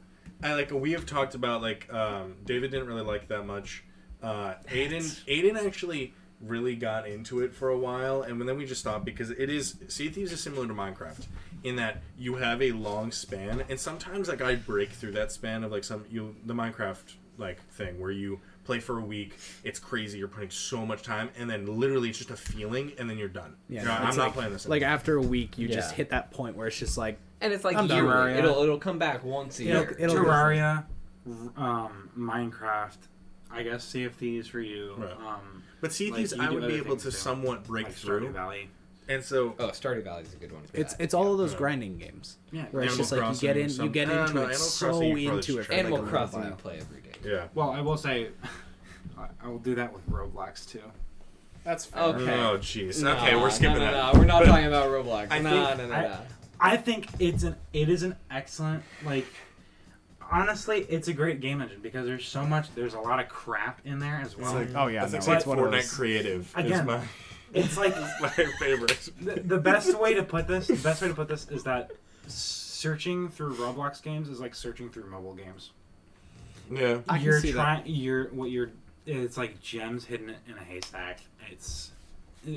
I like we have talked about like um, David didn't really like that much. Uh, Aiden, Aiden actually really got into it for a while, and then we just stopped because it is Sea of Thieves is similar to Minecraft in that you have a long span, and sometimes like I break through that span of like some you the Minecraft like thing where you play for a week, it's crazy, you're putting so much time, and then literally it's just a feeling, and then you're done. Yeah, You're, no, I'm it's not like- playing this. Like after a week, you just hit that point where it's just like, And it's like I'm done. yearly. Terraria. It'll it'll come back once a It'll- it'll- Terraria, um, Minecraft. I guess Sea of Thieves for you. Right. Um, but Sea of Thieves, you I would be able to too. somewhat break like through, Stardew Valley. and so Oh, Stardew Valley is a good one. It's that. it's all of those Yeah. grinding games Yeah. where it's Animal just like you get in, you get I don't into it Animal so Crossing, into it. Animal like Crossing while. you play every day. Yeah. Well, I will say, I, I will do that with Roblox too. That's fair. Okay. Oh jeez. No, okay, we're skipping no, no, that. No, we're not But- talking about Roblox. I no, think- no, no, I- no. I think it's an it is an excellent like honestly it's a great game engine because there's so much there's a lot of crap in there as well. like- Oh yeah, That's no, like it's one of Fortnite those. creative. Again, is my, it's like my favorite. the, the best way to put this the best way to put this is that searching through Roblox games is like searching through mobile games. Yeah. I can you're see that. trying you're what you're it's like gems hidden in a haystack. It's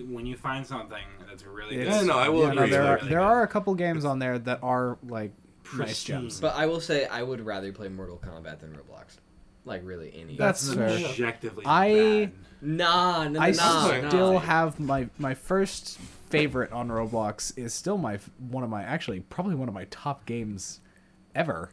when you find something that's really good. It's- Yeah, no, I will yeah, no, agree. there are Really there good. are a couple games on there that are like nice gems. But I will say I would rather play Mortal Kombat than Roblox. Like really any. That's That's fair. objectively I- bad. nah, no, no, I nah, still nah. have my my first favorite on Roblox is still my one of my actually probably one of my top games ever.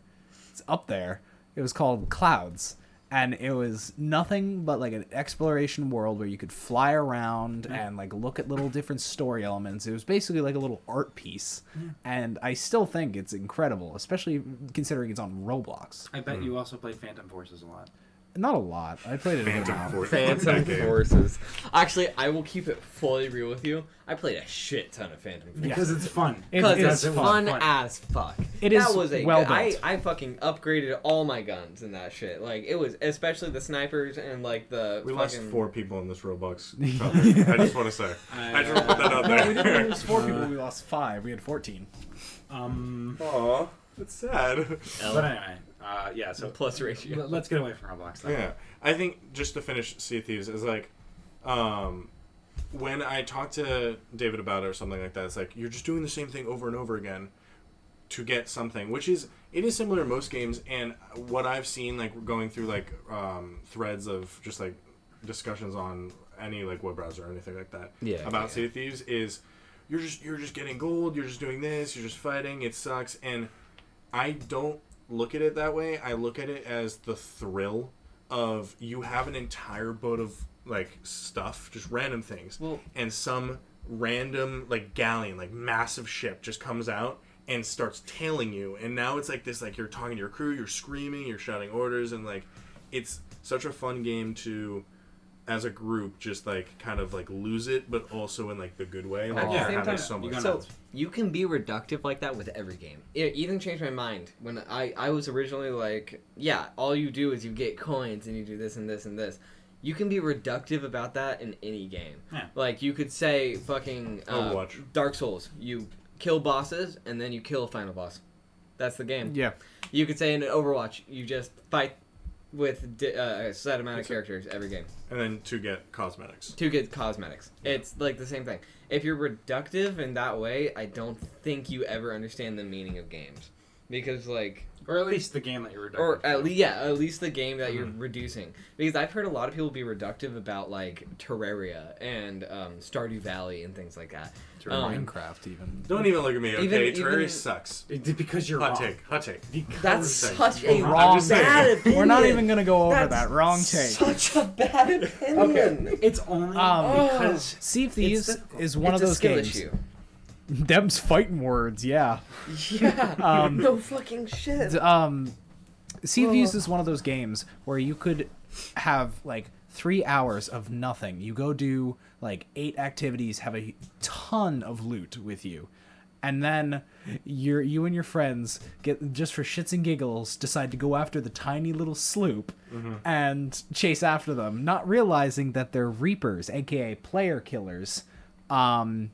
It's up there. It was called Clouds. And it was nothing but like an exploration world where you could fly around and like look at little different story elements. It was basically like a little art piece. And I still think it's incredible, especially considering it's on Roblox. I bet hmm. you also played Phantom Forces a lot. Not a lot. I played it a good Phantom amount. Force. Phantom Forces. Actually, I will keep it fully real with you. I played a shit ton of Phantom Forces. Because it's fun. Because it- it's fun, fun. as fuck. It that is was a well I, built. I fucking upgraded all my guns in that shit. Like it was especially the snipers and like the We fucking lost four people in this Roblox. topic. I just want to say. I just want to put that out No, we didn't lose four people. We lost five. We had fourteen. Um, Aw, that's sad. but anyway, uh, yeah. So plus ratio. let- let's get away from Roblox. Though. Yeah, I think just to finish Sea of Thieves is like, um, when I talk to David about it or something like that, it's like you're just doing the same thing over and over again to get something, which is it is similar to most games. And what I've seen, like going through like um, threads of just like discussions on any like web browser or anything like that Yeah, about yeah. Sea of Thieves is you're just you're just getting gold, you're just doing this, you're just fighting, it sucks, and I don't look at it that way. I look at it as the thrill of you have an entire boat of like stuff, just random things, Well- and some random like galleon, like massive ship, just comes out and starts tailing you, and now it's like this, like you're talking to your crew, you're screaming, you're shouting orders, and like it's such a fun game to as a group just like kind of like lose it but also in like the good way like At the you're same having time, so you much go So nuts. You can be reductive like that with every game. It even changed my mind when I I was originally like, yeah, all you do is you get coins and you do this and this and this. You can be reductive about that in any game. Yeah. Like you could say fucking uh, Overwatch. Dark Souls. You kill bosses and then you kill a final boss. That's the game. Yeah. You could say in Overwatch, you just fight with di- uh, a set amount of It's a- characters every game and then to get cosmetics to get cosmetics. It's like the same thing. If you're reductive in that way, I don't think you ever understand the meaning of games. Because like Or at least the game that you're. or at least yeah, at least the game that Mm-hmm. you're reducing. Because I've heard a lot of people be reductive about like Terraria and um, Stardew Valley and things like that. Um, Minecraft even. don't even look at me okay Even- terraria even- sucks It, because you're hot wrong. take hot take Because That's saying. such a I'm Wrong just saying. bad opinion. We're not even gonna go over That's that. Wrong take. Such a bad opinion. it's only Um, because Sea of Thieves difficult. is one It's of a those skill games. issue. Them's fighting words, yeah. Yeah. Um, no fucking shit. D- um, Sea of Thieves Oh. is one of those games where you could have like three hours of nothing. You go do like eight activities, have a ton of loot with you, and then you're you and your friends get just for shits and giggles decide to go after the tiny little sloop and chase after them, not realizing that they're reapers, aka player killers. Um,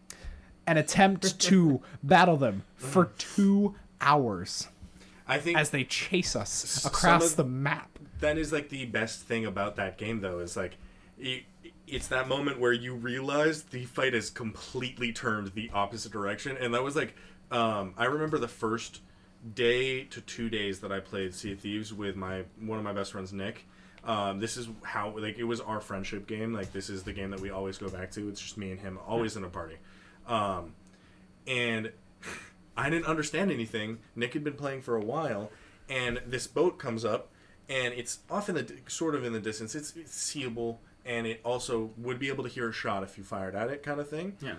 and attempt to battle them for two hours i think as they chase us across of- the map. That is like the best thing about that game though is like it, it's that moment where you realize the fight has completely turned the opposite direction. And that was like um, i remember the first day to two days that i played sea of thieves with my one of my best friends nick. Um, this is how like it was our friendship game. Like this is the game that we always go back to. It's just me and him always in a party. Um, and I didn't understand anything. Nick had been playing for a while, and this boat comes up, and it's off in the sort of in the distance. It's, it's seeable, and it also would be able to hear a shot if you fired at it, kind of thing. yeah.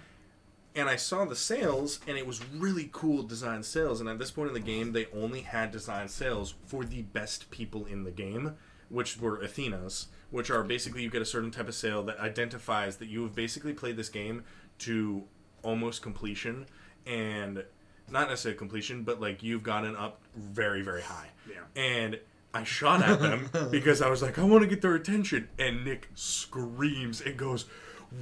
And I saw the sails, and it was really cool design sails. And at this point in the game, they only had design sails for the best people in the game, which were Athenas, which are basically you get a certain type of sail that identifies that you have basically played this game to almost completion, and not necessarily completion, but like you've gotten up very, very high. Yeah. And I shot at them because I was like, I want to get their attention. And Nick screams and goes,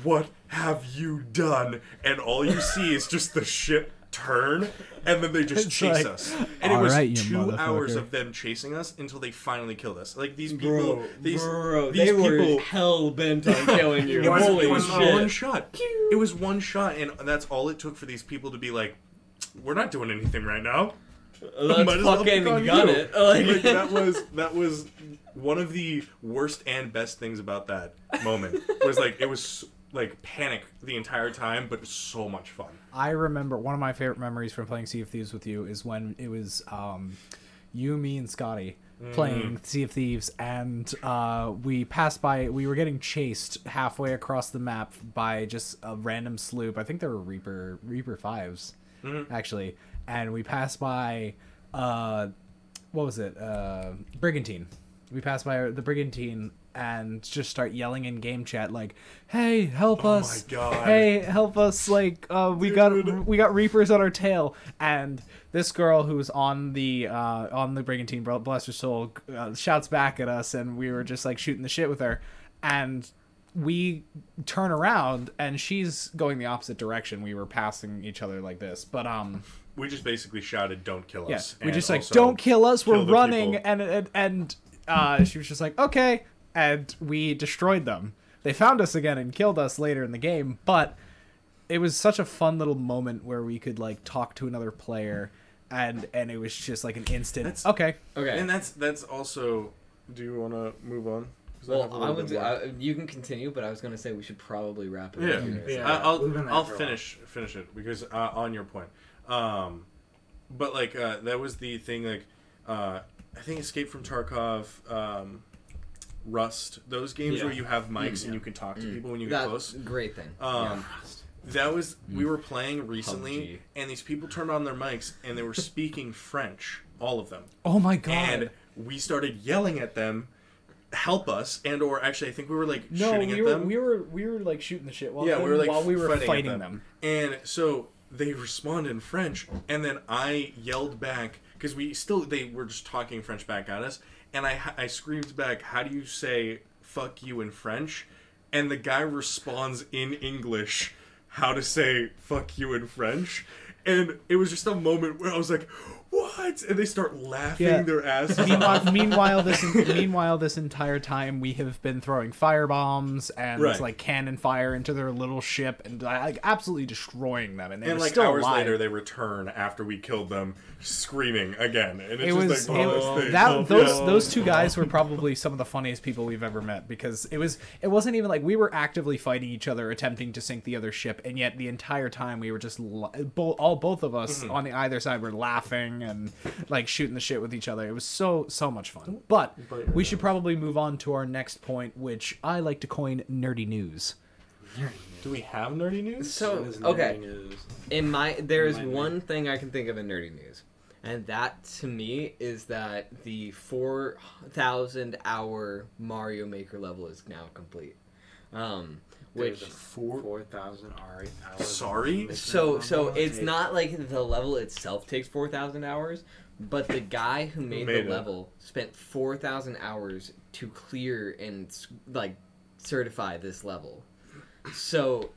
What have you done? And all you see is just the ship turn, and then they just It's chase like, us. And it was right, two hours of them chasing us until they finally killed us. Like these people, these, bro, these they people. were hell bent on killing you. It was, Holy it was shit! one shot. It was one shot, and that's all it took for these people to be like, "We're not doing anything right now." Let's Might as well fucking pick on gun you. it. Like, Like, that was that was one of the worst and best things about that moment. Was like it was like panic the entire time, but so much fun. I remember one of my favorite memories from playing Sea of Thieves with you is when it was um, you, me, and Scotty playing Sea of Thieves, and uh, we passed by. We were getting chased halfway across the map by just a random sloop. I think there were Reaper Reaper 5s actually, and we passed by. Uh, what was it? Uh, Brigantine. we pass by the brigantine and just start yelling in game chat like, "Hey, help Oh us! Hey, help us! Like, uh, we got we got reapers on our tail." And this girl who's on the uh, on the brigantine, bless her soul, uh, shouts back at us, and we were just like shooting the shit with her, and we turn around and she's going the opposite direction. We were passing each other like this, but um, We just basically shouted, "Don't kill yeah, us." we just like don't kill us. We're kill running, people. and and and uh, she was just like okay, and we destroyed them. They found us again and killed us later in the game, but it was such a fun little moment where we could like talk to another player, and and it was just like an instant. That's- okay, Okay. And that's that's also. Do you want to move on? well, I little would. I, you can continue, but I was gonna say we should probably wrap it Yeah, up. here. Yeah. I- I'll we've been there I'll finish finish it because uh, on your point, um, but like uh, that was the thing. Like uh, I think Escape from Tarkov, um, Rust, those games Yeah. where you have mics and you can talk to people when you get That's close. great thing. Um, That was we were playing PUBG. recently, and these people turned on their mics and they were speaking French, all of them, oh my god, and we started yelling at them, "Help us!" and or actually, I think we were like no, shooting we at were them. we were we were like shooting the shit while Yeah, we were, like, while we were fighting fighting, them. them. And so they respond in French, and then I yelled back because we still they were just talking French back at us, and I I screamed back, "How do you say fuck you in French?" And the guy responds in English, how to say fuck you in French, and it was just a moment where I was like, "What?" And they start laughing Yeah. their asses off. meanwhile, meanwhile, this meanwhile this entire time we have been throwing fire bombs and Right. like cannon fire into their little ship and like absolutely destroying them. And they And were like still hours alive. later, they return after we killed them, screaming again. And it's it just was, like one it- those things. that those Yeah. those two guys were probably some of the funniest people we've ever met because it was it wasn't even like we were actively fighting each other attempting to sink the other ship and yet the entire time we were just la- bo- all both of us Mm-hmm. on the either side were laughing and like shooting the shit with each other it was so so much fun but we should probably move on to our next point which I like to coin nerdy news Do we have nerdy news? So What is okay, nerdy news? in my there is Might be. one thing I can think of in nerdy news, and that to me is that the four thousand hour Mario Maker level is now complete. Um, which There's a four four thousand hours. Sorry? so so it's not like the level itself takes 4000 hours but the guy who made, made the it? level spent 4000 hours to clear and like certify this level so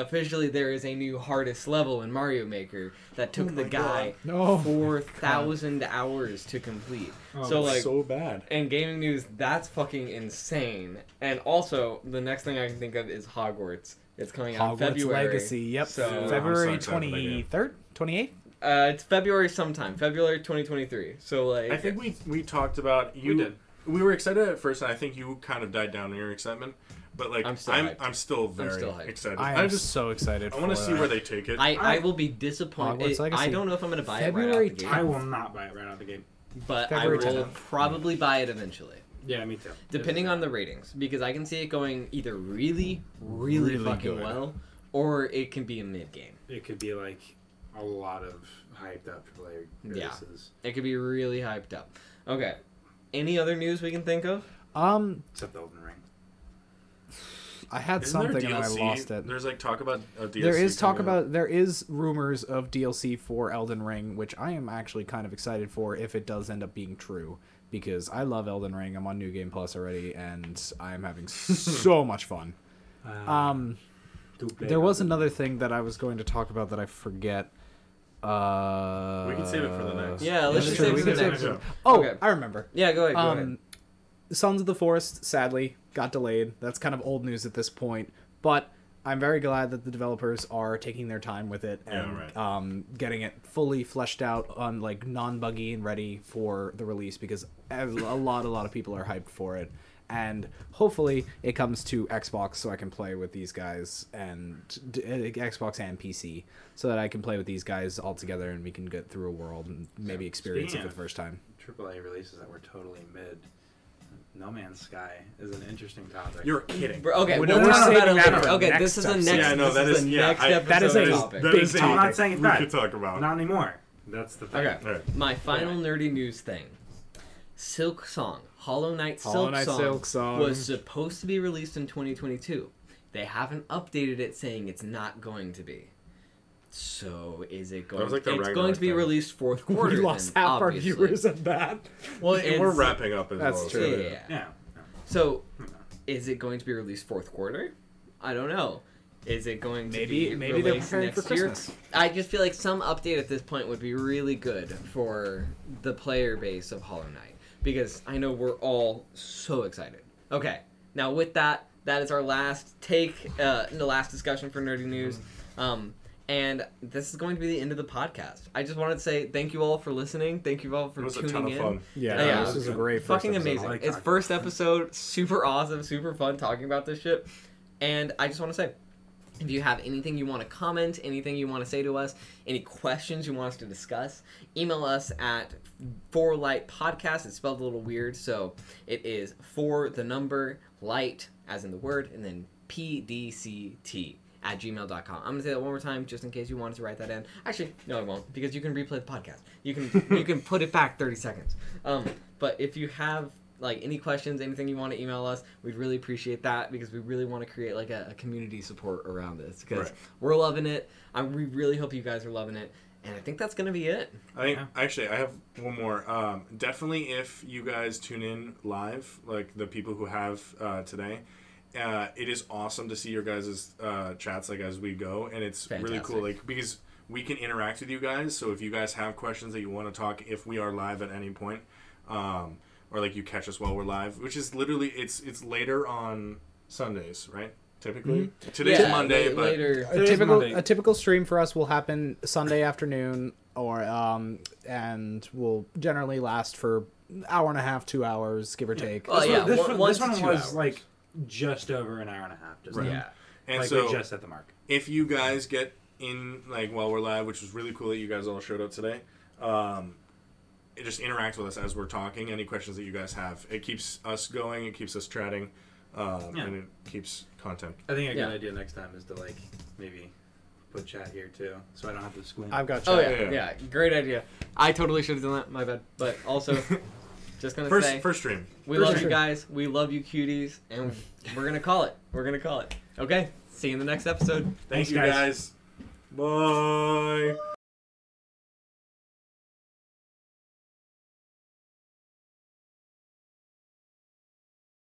officially there is a new hardest level in mario maker that took the guy no 4000 hours to complete so like so bad. in gaming news, that's fucking insane. And also, the next thing I can think of is Hogwarts. It's coming out in Hogwarts February. Legacy yep So- February I'm so excited for that game. 23rd 28th Uh, it's February sometime, February 2023. So like, I think we we talked about you. We did. We were excited at first, and I think you kind of died down in your excitement. But like, I'm I'm still I'm, still very still excited. I I, am just so excited I want to see where they take it. I, I I- will be disappointed. Hogwarts I Legacy. don't know if I'm gonna buy February it right out the gate, I will not buy it right out of the gate. but February I will 10th. probably buy it eventually, Yeah, me too. depending on the ratings, because I can see it going either really, really, Really fucking good. well, or it can be a mid game. It could be like a lot of hyped up AAA Yeah. releases. It could be really hyped up. Okay. Any other news we can think of? um Except Elden Ring. I had Isn't something and I lost it. There's like talk about a DLC. There is talk coming out. about there is rumors of DLC for Elden Ring, which I am actually kind of excited for if it does end up being true because I love Elden Ring. I'm on New Game Plus already, and I'm having so much fun. Um, to there was Elden another thing that I was going to talk about that I forget. Uh, We can save it for the next. Yeah, let's Yeah, just save we it for the save next it. Oh, Okay. I remember. Yeah, go ahead. Go ahead. Sons of the Forest, sadly, got delayed. That's kind of old news at this point, but I'm very glad that the developers are taking their time with it Yeah, and right. um, getting it fully fleshed out on like non-buggy and ready for the release because a lot, a lot of people are hyped for it. And hopefully it comes to Xbox so I can play with these guys and uh, Xbox and PC so that I can play with these guys all together and we can get through a world and maybe experience it for the first time. AAA releases that were totally mid. No Man's Sky is an interesting topic. You're kidding. Bro, okay, We're we'll not talk about it saving that for Okay, next this is the episode. next. Yeah, no, that is is- yeah, next I- episode that is a topic. That big is topic. I'm not saying it's we bad. could talk about. Not anymore. That's the thing. Okay, Alright. my final nerdy news thing: Silk Song Hollow Knight Hollow Silk Knight Song Silk Song. was supposed to be released in 2022. They haven't updated it, saying it's not going to be. So is it going? like the it's going to be thing. released fourth quarter. we lost then, half obviously. our viewers at that. Well, It's- we're wrapping up as That's well. true. Yeah, so- yeah, yeah. Yeah. So is it going to be released fourth quarter? I don't know. Is it going to Maybe be maybe they're released preparing for next year? Christmas. I just feel like some update at this point would be really good for the player base of Hollow Knight because I know we're all so excited. Okay, now with that, that is our last take, uh, the last discussion for Nerdy News, um, and this is going to be the end of the podcast. I just wanted to say thank you all for listening. Thank you all for It was a tuning ton of in. fun. Yeah, Yeah, this is a great first Fucking episode. amazing. Like it's first episode, super awesome, super fun talking about this shit. And I just want to say, if you have anything you want to comment, anything you want to say to us, any questions you want us to discuss, email us at for light podcast. It's spelled a little weird, so it is for the number light as in the word, and then pdct at gmail.com. I'm gonna say that one more time just in case you wanted to write that in. Actually, no, I won't because you can replay the podcast. You can you can put it back 30 seconds. Um, but if you have like any questions, anything you want to email us, we'd really appreciate that because we really want to create like a, a community support around this because Right. we're loving it. I we really hope you guys are loving it, and I think that's gonna be it. I think Yeah. actually I have one more. Um, definitely, if you guys tune in live, like the people who have uh, today, uh, it is awesome to see your guys' uh, chats like as we go, and it's really cool. Like because we can interact with you guys. So if you guys have questions that you want to talk, if we are live at any point, um, or like you catch us while we're live, which is literally it's it's later on Sundays, right? Typically, today's Yeah, Monday, la- but later. a typical Monday. a typical stream for us will happen Sunday afternoon or um and will generally last for hour and a half, two hours, give or take. Oh, This yeah, one, this one- one, one this one two was hours. like just over an hour and a half. Just Right. Yeah. and like so we just at the mark. if you guys get in like while we're live, which was really cool that you guys all showed up today, um, it just interact with us as we're talking. Any questions that you guys have, it keeps us going. It keeps us chatting, um, Yeah. and it keeps content. I think a good Yeah. idea next time is to like maybe put chat here too, so I don't have to squint. I've got Oh chat. yeah, Yeah. yeah, great idea. I totally should have done that. My bad. But also, just gonna First, say, first stream. we first love you guys. We love you, cuties, and we're gonna call it. We're gonna call it. Okay. See you in the next episode. Thank Thanks, you guys. guys. Bye.